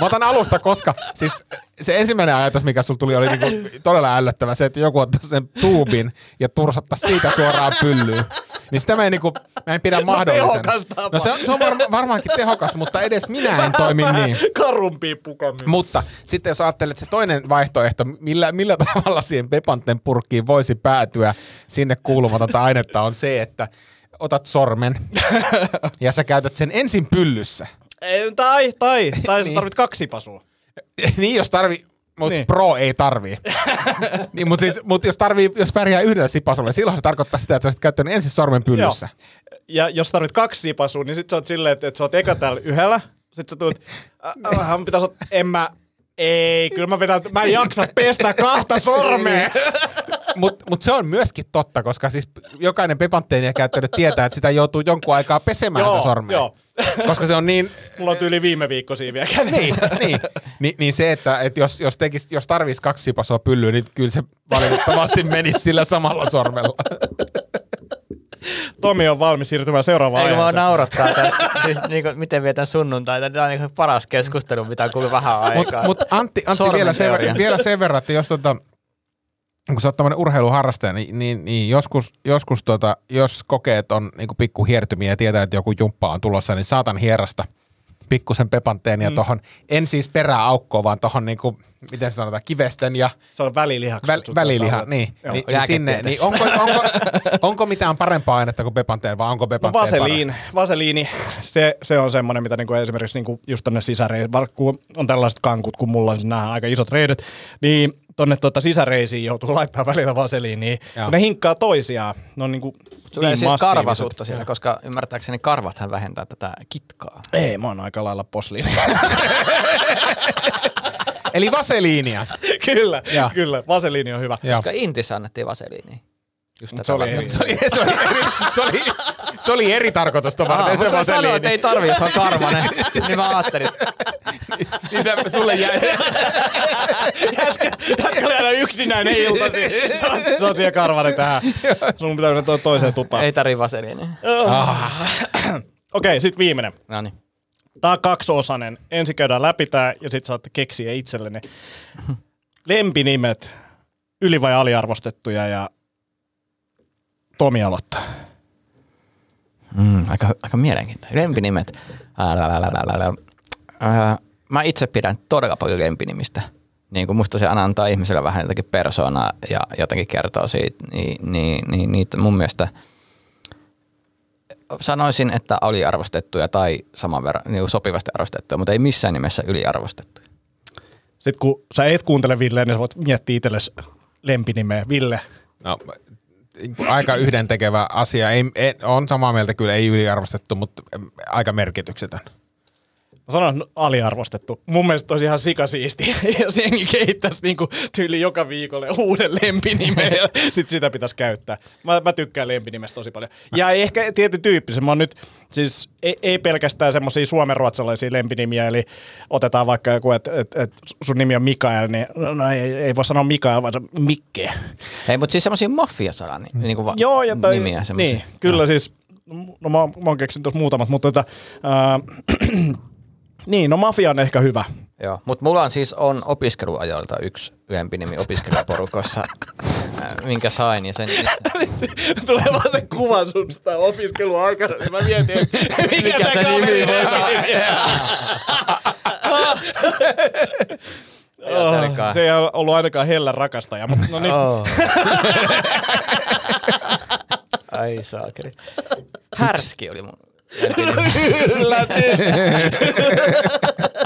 mä otan alusta, koska siis se ensimmäinen ajatus, mikä sulla tuli, oli niinku todella ällöttävä se, että joku ottaa sen tuubin ja tursattaisi siitä suoraan pyllyyn. Niin sitä mä en, niinku, mä en pidä on mahdollisena. tehokas tapa. No se on, se on varma, varmaankin tehokas, mutta edes minä en toimi niin. Karumpia pukamia. Mutta sitten jos ajattelet se toinen vaihtoehto, millä, millä tavalla siihen Pepanten purkkiin voisi päätyä sinne kuulumatonta ainetta on se, että otat sormen ja sä käytät sen ensin pyllyssä. Ei, tai, tai, tai sä Niin. tarvit kaksi pasua. niin jos tarvii, mutta Niin. pro ei tarvii. niin, mutta siis, mut jos, tarvii, jos pärjää yhdellä sipasulla, silloin se tarkoittaa sitä, että sä olisit käyttänyt ensin sormen pyllyssä. Ja jos tarvit kaksi sipasua, niin sit sä oot silleen, että, että sä oot eka täällä yhdellä, sit sä tuut, äh, äh, pitäis ot, en mä, ei, kyllä mä vedän, mä en jaksa pestä kahta sormea. Mutta mut se on myöskin totta, koska siis jokainen Pepanteenia käyttänyt tietää, että sitä joutuu jonkun aikaa pesemään Joo, sitä sormea. joo. Koska se on niin, Mulla on tyyli viime viikko siiviä kädessä. niin, niin, niin, niin se, että, että jos, jos, tekis, jos tarvitsisi kaksi sipasoa pyllyä, niin kyllä se valitettavasti menisi sillä samalla sormella. Tomi on valmis siirtymään seuraavaan Eikö aiheeseen. naurattaa tässä, siis niinku, miten vietän sunnuntaita. Tämä on niinku paras keskustelu, mitä on kuullut vähän Mutta aikaa. mut Antti, Antti Sormen vielä, sen, vielä sen verran, että jos tota, kun sä oot tämmöinen urheiluharrastaja, niin, niin, niin joskus, joskus tota, jos kokeet on niin pikku hiertymiä ja tietää, että joku jumppa on tulossa, niin saatan hierasta pikkusen pepanteenia mm. tohon, en siis peräaukkoon, vaan tohon niinku, miten se sanotaan, kivesten ja Se on välilihaksi. väl, väliliha, niin, Joo. niin, niin sinne, niin onko, onko, onko mitään parempaa ainetta kuin pepanteen, vai onko No pepanteen vaseliin, vaseliini, se, se on semmoinen, mitä niinku esimerkiksi niinku just tonne sisäreihin, kun on tällaiset kankut, kun mulla on nämä aika isot reidet, niin tonne tota sisäreisiin joutuu laittaa välillä vaseliiniin, kun ne hinkkaa toisiaan. Ne on niinku Tulee niin siis karvasuutta siellä, koska ymmärtääkseni karvathan vähentää tätä kitkaa. Ei, mä oon aika lailla posliini. Eli vaseliinia. kyllä, Joo. kyllä. Vaseliini on hyvä. Joo. Koska Intissä annettiin vaseliiniä. Just tätä Se oli eri. Se oli, se, oli eri, se, oli, se oli eri tarkoitusta Aa, varten, se mutta sanoin, vaseliini. että ei tarvi, jos on karvanen. niin mä ajattelin, Niin se, sulle jäi se. Jätkä oli aina yksinäinen iltasi. Sä oot- vielä karvani tähän. Sun pitää mennä to- toiseen tupaan. ei tarvi vaseliiniä. Okei, sit viimeinen. No niin. Tää on kaksiosainen. Ensin käydään läpi tää ja sit saatte keksiä itsellenne lempinimet, yli- vai aliarvostettuja ja Tomi aloittaa. Mm, aika, aika mielenkiintoinen. Lempinimet. Ää, Mä itse pidän todella paljon lempinimistä. Niin kuin musta se aina antaa ihmiselle vähän jotakin persoonaa ja jotenkin kertoo siitä, niin, niin, niin niitä mun mielestä sanoisin, että aliarvostettuja tai saman verran niin kuin sopivasti arvostettuja, mutta ei missään nimessä yliarvostettuja. Sitten kun sä et kuuntele Villeä, niin sä voit miettiä itsellesi lempinimeä. Ville. No, aika yhdentekevä asia. Ei, ei, on samaa mieltä kyllä, ei yliarvostettu, mutta aika merkityksetön. Mä sanon aliarvostettu. Mun mielestä olisi ihan sikasiisti, jos jengi kehittäisi niinku tyyli joka viikolle uuden lempinimen ja sit sitä pitäisi käyttää. Mä, mä tykkään lempinimestä tosi paljon. Ja ehkä tietyn tyyppisen. Mä oon nyt, siis ei, ei pelkästään semmoisia suomenruotsalaisia lempinimiä, eli otetaan vaikka joku, että et, et sun nimi on Mikael, niin no ei, ei voi sanoa Mikael, vaan Mikke. Hei, mutta siis semmoisia maffiasalan niin, niin va- Joo, ja toi, nimiä. semmosia. Niin, kyllä siis, no mä, mä oon keksinyt tuossa muutamat, mutta tota, äh, niin, no mafia on ehkä hyvä. Joo, mutta mulla on siis on opiskeluajoilta yksi lempinimi opiskelijaporukoissa, ää, minkä sain. Ja sen, Tulee vaan se kuva sun sitä opiskeluaikana, niin mä mietin, että mikä, Mikä se nimi voi Oh, se ei ollut ainakaan hellä rakastaja, mutta no niin. Oh. Ai saakeli. Härski oli mun. Yllätys.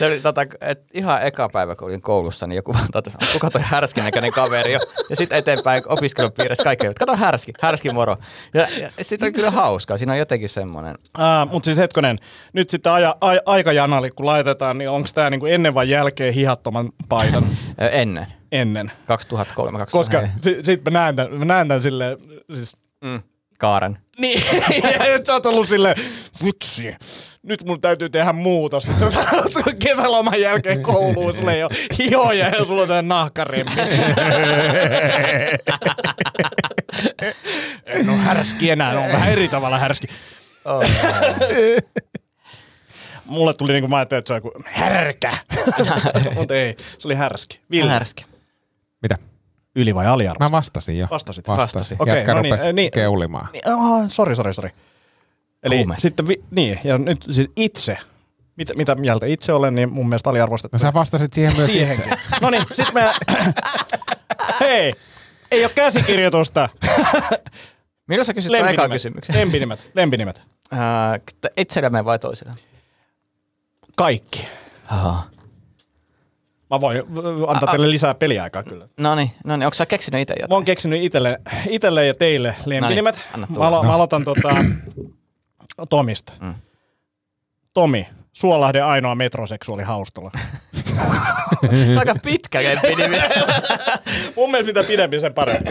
Se oli tota, et ihan eka päivä, kun olin koulussa, niin joku tota, kuka toi härskin näköinen kaveri. on. Ja sitten eteenpäin opiskelupiirissä kaikki, että kato härski, härski moro. Ja, ja sitten oli kyllä hauskaa, siinä on jotenkin semmoinen. Uh, mutta siis hetkonen, nyt sitten aja, a, aikajanalle kun laitetaan, niin onko tämä niinku ennen vai jälkeen hihattoman paidan? Ennen, ennen. 2003 2004 Koska sit, sit mä näen tämän, mä näen tämän silleen, siis Mm, Kaaren. Niin, et sä oot ollut silleen, vitsi, nyt mun täytyy tehdä muutos. Sit sä kesäloman jälkeen kouluun, sulla ei ole hioja ja sulla on sellainen nahkaremmi. en oo härski enää, on vähän eri tavalla härski. Oh, Mulle tuli niinku, mä ajattelin, että se on joku härkä. Mutta ei, se oli härski. Ville, härski. Mitä? Yli vai aliarvosta? Mä vastasin jo. Vastasit? Vastasin. Okei, Jätkä no niin, rupesi niin. keulimaan. Niin, oh, sori, sori, sori. Eli Kuume. sitten, vi, niin, ja nyt siis itse, mitä, mitä mieltä itse olen, niin mun mielestä aliarvostettu. No sä vastasit siihen myös Siihenkin. itse. No niin, sit me... Hei, ei ole käsikirjoitusta. Milloin sä kysyt eka kysymyksen? Lempinimet, lempinimet. T- Itsellemme vai toisille? Kaikki. Aha. Mä voin antaa teille lisää peliaikaa kyllä. No niin, no niin, onko sä keksinyt itse Mä jotain? oon keksinyt itelle, itelle ja teille lempinimet. No niin, mä, alo- mä aloitan tota, Tomista. Mm. Tomi, Suolahden ainoa metroseksuaali haustola. Se on aika pitkä lempinimi. Mun mielestä mitä pidempi, sen parempi.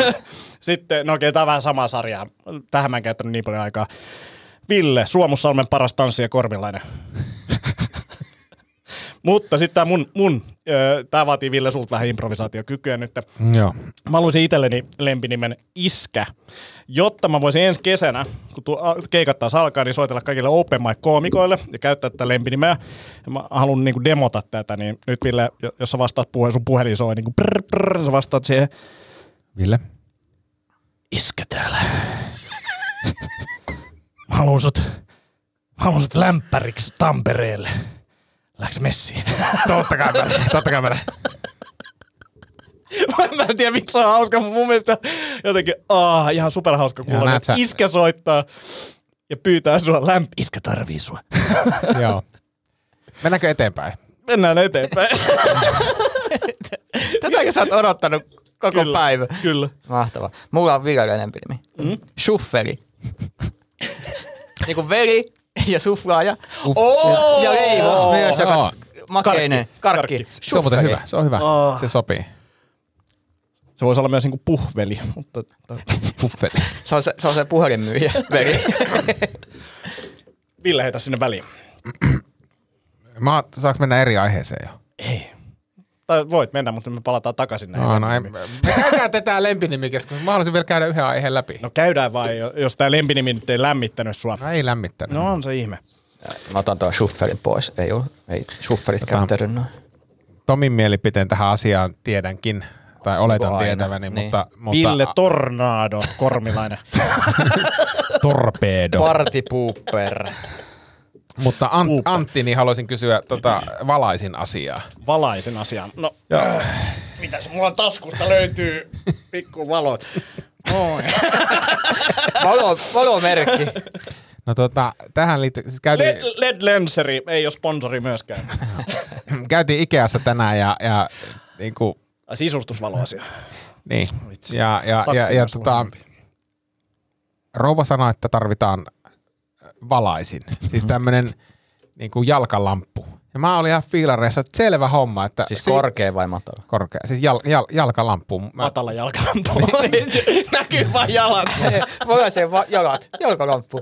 Sitten, no okei, tää on vähän sama sarja. Tähän mä en käyttänyt niin paljon aikaa. Ville, Suomussalmen paras tanssija korvilainen. Mutta sitten tää mun, mun ö, tää vaatii Ville sulta vähän improvisaatiokykyä nyt. Joo. Mä haluaisin itselleni lempinimen Iskä, jotta mä voisin ensi kesänä, kun keikat taas alkaa, niin soitella kaikille open mic-koomikoille ja käyttää tätä lempinimeä. Ja mä haluan niinku demota tätä, niin nyt Ville, jo- jos sä vastaat puheen, sun puhelin soi niinku prr, prr, sä vastaat siihen Ville? Iskä täällä. mä haluan sut Mä haluan sut lämpäriksi Tampereelle. Läks messiin? Totta kai mä, totta kai mä. mä en tiedä, miksi se on hauska, mutta mun mielestä jotenkin ah, ihan superhauska kuulla. sä- Iskä soittaa ja pyytää sua lämp... Iskä tarvii sua. Joo. Mennäänkö eteenpäin? Mennään eteenpäin. Tätäkö sä oot odottanut koko Kyllä, päivä? Kyllä. Mahtavaa. Mulla on vielä lempinimi. Mm? Shufferi. niinku veri ja suflaaja. Oh! Ja leivos myös, joka Joo. makeinen. Karkki. Karkki. Se on muuten hyvä, se on hyvä. Oh. Se sopii. Se voisi olla myös niinku puhveli, mutta... Puffeli. Se on se, se, on se puhelinmyyjä. Ville heitä sinne väliin. Mä, saaks mennä eri aiheeseen jo? Ei. Tai voit mennä, mutta me palataan takaisin näihin. No, no, ei, lempinimiin. me käydään tätä lempinimikeskustelua. Mä haluaisin vielä käydä yhden aiheen läpi. no käydään vai, jos tää lempinimi nyt ei lämmittänyt sua. No ei lämmittänyt. No on se ihme. Mä otan tuon shuffelin pois. Ei, ole, ei shuffelit Tota- käyttänyt noin. Tomin mielipiteen tähän asiaan tiedänkin, tai oletan aina? tietäväni, Niin. mutta, mutta Ville Tornado, Kormilainen. torpedo. Party pooper. Mutta Ant. Antti, niin haluaisin kysyä tota, valaisin asiaa. Valaisen asian. No, äh, mitäs mulla taskusta löytyy pikku valot. Oi. Valo, valomerkki. No tota, tähän liittyy, siis käytiin, LED, LED Lenseri ei ole sponsori myöskään. käytiin Ikeassa tänään ja, ja niin kuin, Sisustusvaloasia. niin. Ja, ja, ja, ja, myös tota, rouva sanoi, että tarvitaan valaisin. Siis tämmönen niin kuin jalkalamppu. Ja mä olin ihan fiilareissa, että selvä homma. Että Siis si- korkea vai matala? korkea. Siis jal, jal, jalkalamppu. Mä, Matala jalkalampu. Näkyy vain jalat. Mulla se va- jalat, jalkalamppu.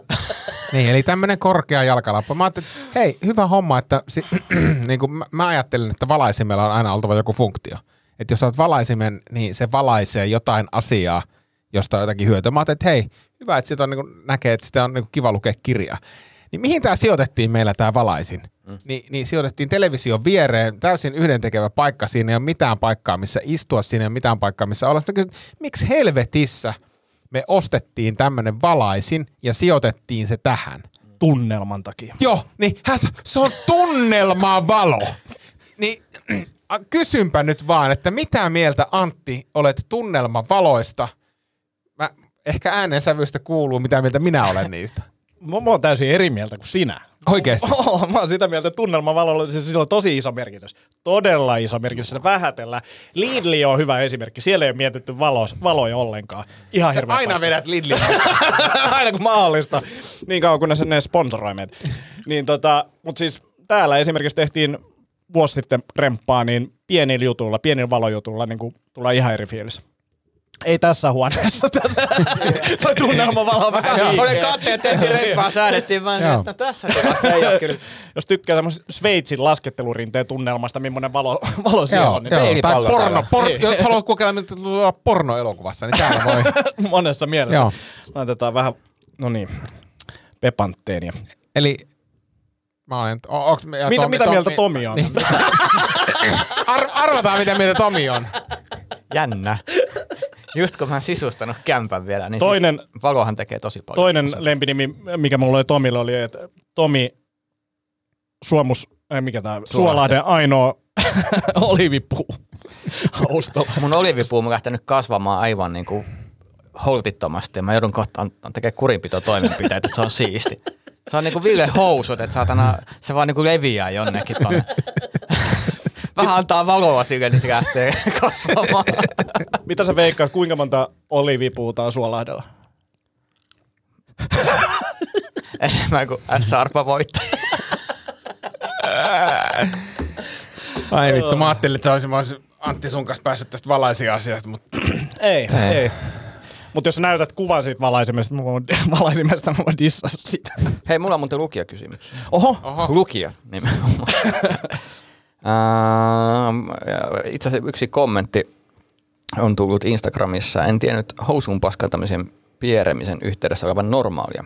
Niin, eli tämmöinen korkea jalkalappu. Mä ajattelin, että hei, hyvä homma, että si- niin kuin mä, mä ajattelen, että valaisimella on aina oltava joku funktio. Että jos sä oot valaisimen, niin se valaisee jotain asiaa, josta on jotakin hyötyä. Mä ajattelin, että hei, hyvä, että siitä on, niin kuin, näkee, että sitä on niin kuin, kiva lukea kirjaa. Niin mihin tämä sijoitettiin meillä tämä valaisin? Mm. Ni, niin sijoitettiin television viereen, täysin yhdentekevä paikka. Siinä ei ole mitään paikkaa, missä istua, siinä ei ole mitään paikkaa, missä olla. Mä kysyin, miksi helvetissä me ostettiin tämmöinen valaisin ja sijoitettiin se tähän? Tunnelman takia. Joo, niin hän, sa- se on tunnelmavalo. Niin kysynpä nyt vaan, että mitä mieltä Antti olet tunnelmavaloista? Ehkä äänensävystä kuuluu, mitä mieltä minä olen niistä. Mä, mä oon täysin eri mieltä kuin sinä. Oikeesti? Oh, mä oon sitä mieltä, että tunnelmavalolla siis sillä on tosi iso merkitys. Todella iso merkitys. Sitä vähätellään. Lidli on hyvä esimerkki. Siellä ei ole mietitty valos, valoja ollenkaan. Ihan Sä aina paikka. vedät Lidliä. aina kun mahdollista. Niin kauan kunnes ne sponsoroi meitä. Niin tota, mutta siis täällä esimerkiksi tehtiin vuosi sitten remppaa, niin pienillä jutuilla, pienillä valojutuilla niin kuin tulee ihan eri fiilis. Ei tässä huoneessa. Tässä. Toi tunnelmavalo on vähän Oli katteet tehtiin reppaa, säädettiin vaan, että no tässä tilassa ei ole kyllä. Jos tykkää tämmöisestä Sveitsin laskettelurinteen tunnelmasta, millainen valo, valo siellä on, niin joo. Tai peilipallo porno, por, jos haluat kokeilla, mitä tulee pornoelokuvassa, niin täällä voi. monessa mielessä. Joo. Laitetaan vähän, no niin, pepantteenia. Eli mä olen, o, onks, ja Mitä, mitä mieltä Tomi on? Niin. Ar, arvataan, mitä mieltä Tomi on. Jännä. Just kun mä oon sisustanut kämpän vielä, niin Toinen- siis valohan tekee tosi paljon. Toinen lempinimi, mikä mulla oli Tomille, oli, että Tomi Suomus, ei mikä tää, Suolahden ainoa olivipuu. Haustolla. Mun olivipuu on lähtenyt kasvamaan aivan niin kuin holtittomasti ja mä joudun kohta tekemään kurinpito toimenpiteitä, että se on siisti. Se on niinku Ville housut, että saatana, se vaan niinku leviää jonnekin tonne. Vähän antaa valoa sille, niin se lähtee kasvamaan. Mitä sä veikkaat, kuinka monta olivipuuta on Suolahdella? Enemmän kuin S-arpa voittaa. Ai vittu, mä ajattelin, että sä olisin, mä olisin Antti sun kanssa päässyt tästä valaisia-asiasta, mutta Ei, ei. Ei. Mutta jos näytät kuvan siitä valaisimesta, mä voin, valaisimesta mä voin dissata sitä. Hei, mulla on muuten lukijakysymys. Oho, Oho. Lukija nimenomaan. Ähm, Itse asiassa yksi kommentti on tullut Instagramissa. En tiennyt housuun paskantamisen pieremisen yhteydessä olevan normaalia.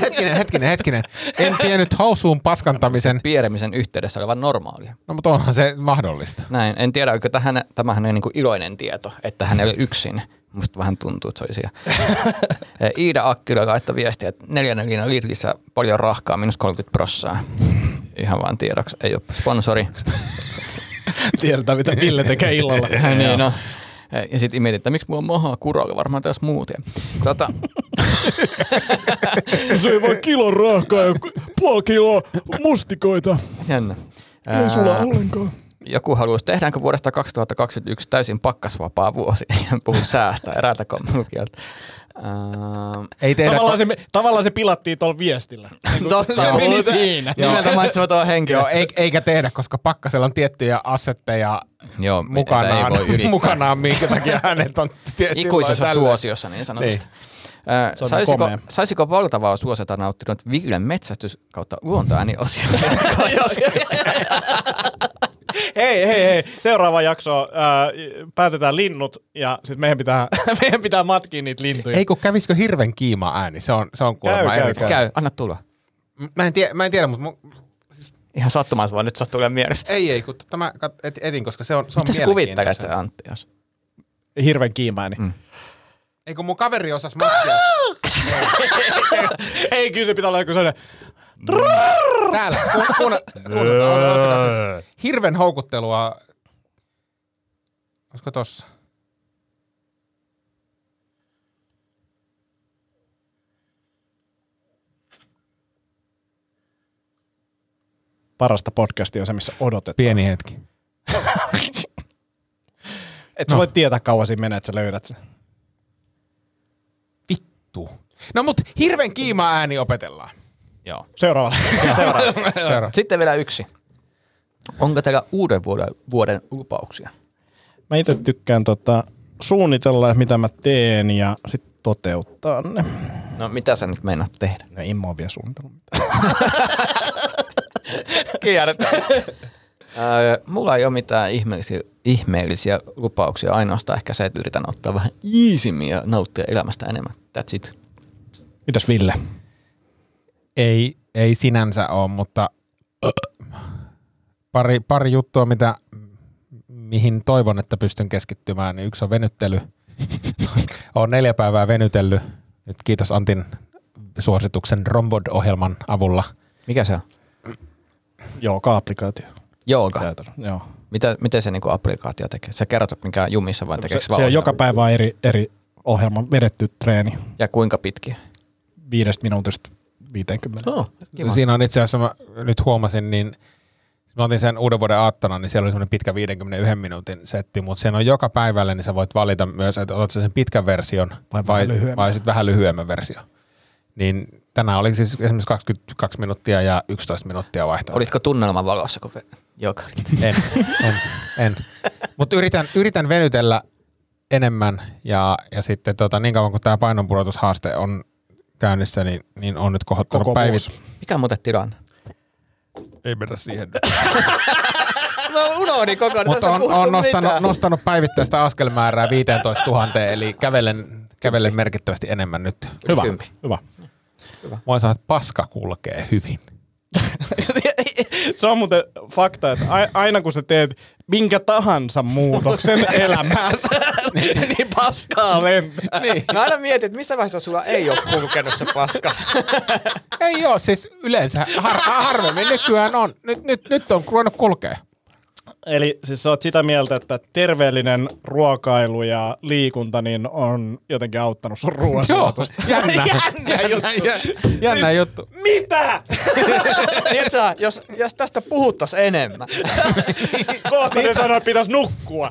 hetkinen, hetkinen, hetkinen. En tiennyt housuun paskantamisen, Pieremisen yhteydessä olevan normaalia. no mutta onhan se mahdollista. Näin. En tiedä, onko tähän, tämähän on niin kuin iloinen tieto, että hän ei ole yksin, Musta vähän tuntuu, että se oli siellä. Iida Akkila laittoi viestiä, että neljännellinä Lidlissä paljon rahkaa, minus 30 prossaa. Ihan vaan tiedoksi, ei ole sponsori. Tiedetään, mitä Ville tekee illalla. niin, no. Ja sitten mietin, että miksi mulla on mahaa kuralla, varmaan tässä muuta. Tota, Se ei vaan kilon rahkaa ja puoli kiloa mustikoita. jännä. Ei sulla ollenkaan. Joku haluaisi, tehdäänkö vuodesta 2021 täysin pakkasvapaa vuosi? En puhu säästä eräältä kommunikieltä. Ää, Ei tehdä, Tavallaan se, tavallaan se pilattiin tuolla viestillä. Niin Totta, se meni siinä. Nimeltä mainitsematon henkilö. Joo, ei, eikä tehdä, koska pakkasella on tiettyjä assetteja Joo, mukanaan, ei voi yrittää. mukanaan, minkä takia hänet on Ikuisessa suosiossa niin sanotusti. Niin. On saisiko, komea. saisiko valtavaa suosiota nauttinut Villen metsästys kautta luontoääniosio? Hei, hei, hei. Seuraava jakso ää, päätetään linnut ja sitten meidän pitää, meidän pitää matkia niitä lintuja. Ei kun kävisikö hirven kiima ääni, se on, se on kuulemma käy, eri- käy. Käy, anna tulla. Mä en, tie, mä en tiedä, mutta mu, Ihan sattumalta vaan nyt sattuu olemaan mielessä. ei, ei, kun tämä et, etin, koska se on, se on Mitä sä kuvittelet mielenkiintoista. se Antti, jos? Hirven kiimaini. Mm. Ei kun mun kaveri osas matkia. Ei, kyllä se pitää olla joku sellainen. Täällä, Hirven houkuttelua. Olisiko tossa? Parasta podcastia on se, missä odotetaan. Pieni hetki. Et sä voit tietää kauan siinä menee, että sä löydät sen. Vittu. No mut hirven kiima ääni opetellaan. Joo. Seuraavalle. Seuraava. Sitten vielä yksi. Onko teillä uuden vuoden, vuoden lupauksia? Mä itse tykkään tota, suunnitella, mitä mä teen ja sitten toteuttaa ne. No mitä sä nyt meinaat tehdä? No, en mä oo vielä suunnitellut mitään. Kierretään. Öö, mulla ei ole mitään ihmeellisiä, ihmeellisiä lupauksia, ainoastaan ehkä se, että yritän ottaa vähän iisimmin ja nauttia elämästä enemmän. That's it. Mitäs Ville? Ei, ei sinänsä ole, mutta pari, pari juttua, mitä, mihin toivon, että pystyn keskittymään. Niin yksi on venyttely. Olen neljä päivää venytellyt. Nyt kiitos Antin suosituksen Rombod-ohjelman avulla. Mikä se on? Joo, applikaatio. Jooga. Joo. Mitä, miten se niinku applikaatio tekee? Sä kerrot, mikä on jumissa vai Se, tekeekö se on joka päivä eri, eri ohjelma vedetty treeni. Ja kuinka pitkiä? Viidestä minuutista 50. Oh, kiva. Siinä on itse asiassa, mä nyt huomasin, niin mä otin sen uuden vuoden aattona, niin siellä oli semmoinen pitkä 51 minuutin setti, mutta sen on joka päivälle, niin sä voit valita myös, että otat sen pitkän version Vai vai, lyhyemmän. vai sitten vähän lyhyemmän versio. Niin tänään oli siis esimerkiksi 22 minuuttia ja 11 minuuttia vaihtoehto. Olitko tunnelman valossa, kun joka? En, en, en. Mutta yritän, yritän venytellä enemmän ja, ja sitten tota, niin kauan kuin tämä painonpudotushaaste on käynnissä, niin, niin on nyt kohottanut Koko päivit. vuosi. Mikä on muuten tilanne? Ei mennä siihen. Mä unohdin koko ajan. Mutta on, on nostanut, nostanut päivittäistä askelmäärää 15 000, eli kävelen, kävelen merkittävästi enemmän nyt. Hyvä. Kympi. Hyvä. Voin sanoa, että paska kulkee hyvin. se on muuten fakta, että aina kun sä teet minkä tahansa muutoksen elämäänsä, niin, niin paskaa lentää. Niin. Mä aina mietin, että missä vaiheessa sulla ei ole kulkenut se paska. Ei ole, siis yleensä har, harvemmin nykyään on. Nyt, nyt, nyt on ruvennut kulkea. Eli siis sä oot sitä mieltä, että terveellinen ruokailu ja liikunta niin on jotenkin auttanut sun ruoansuotusta. jännä. jännä juttu. Jännä, jännä juttu. Mitä? Tiedätkö, jos, jos tästä puhuttaisiin enemmän. Kohta ne sanoo, että pitäisi nukkua.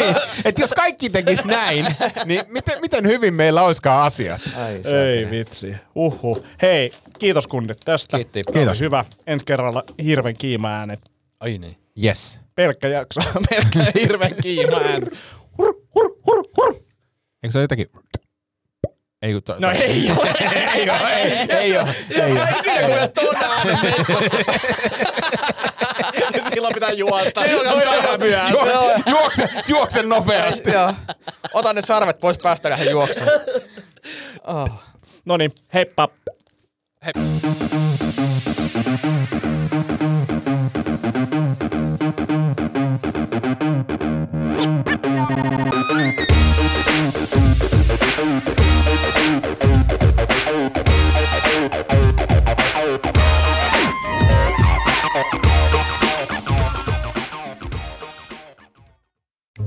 niin, että jos kaikki tekis näin, niin miten, miten hyvin meillä olisikaan asiat? Ai, Ei vitsi. Uhu. Hei, kiitos kundit tästä. Kiitti. Kiitos. Hyvä. Ensi kerralla hirven kiima-äänet. Ai niin. Yes. Pelkkä jakso. Pelkkä hirven kiima-äänet. Hur, hur, hur, hur. Eikö se ole jotakin... Ei, kun to, No ei ole, ei ole, ei, ei ole. ei ole. Ikinä kuule tuon äänen metsässä. Silloin pitää juosta. Silloin Se on vähän myöhäistä. Juokse, juokse, juokse nopeasti. Joo. Ota ne sarvet pois päästä lähden juoksemaan. Oh. No niin, heippa.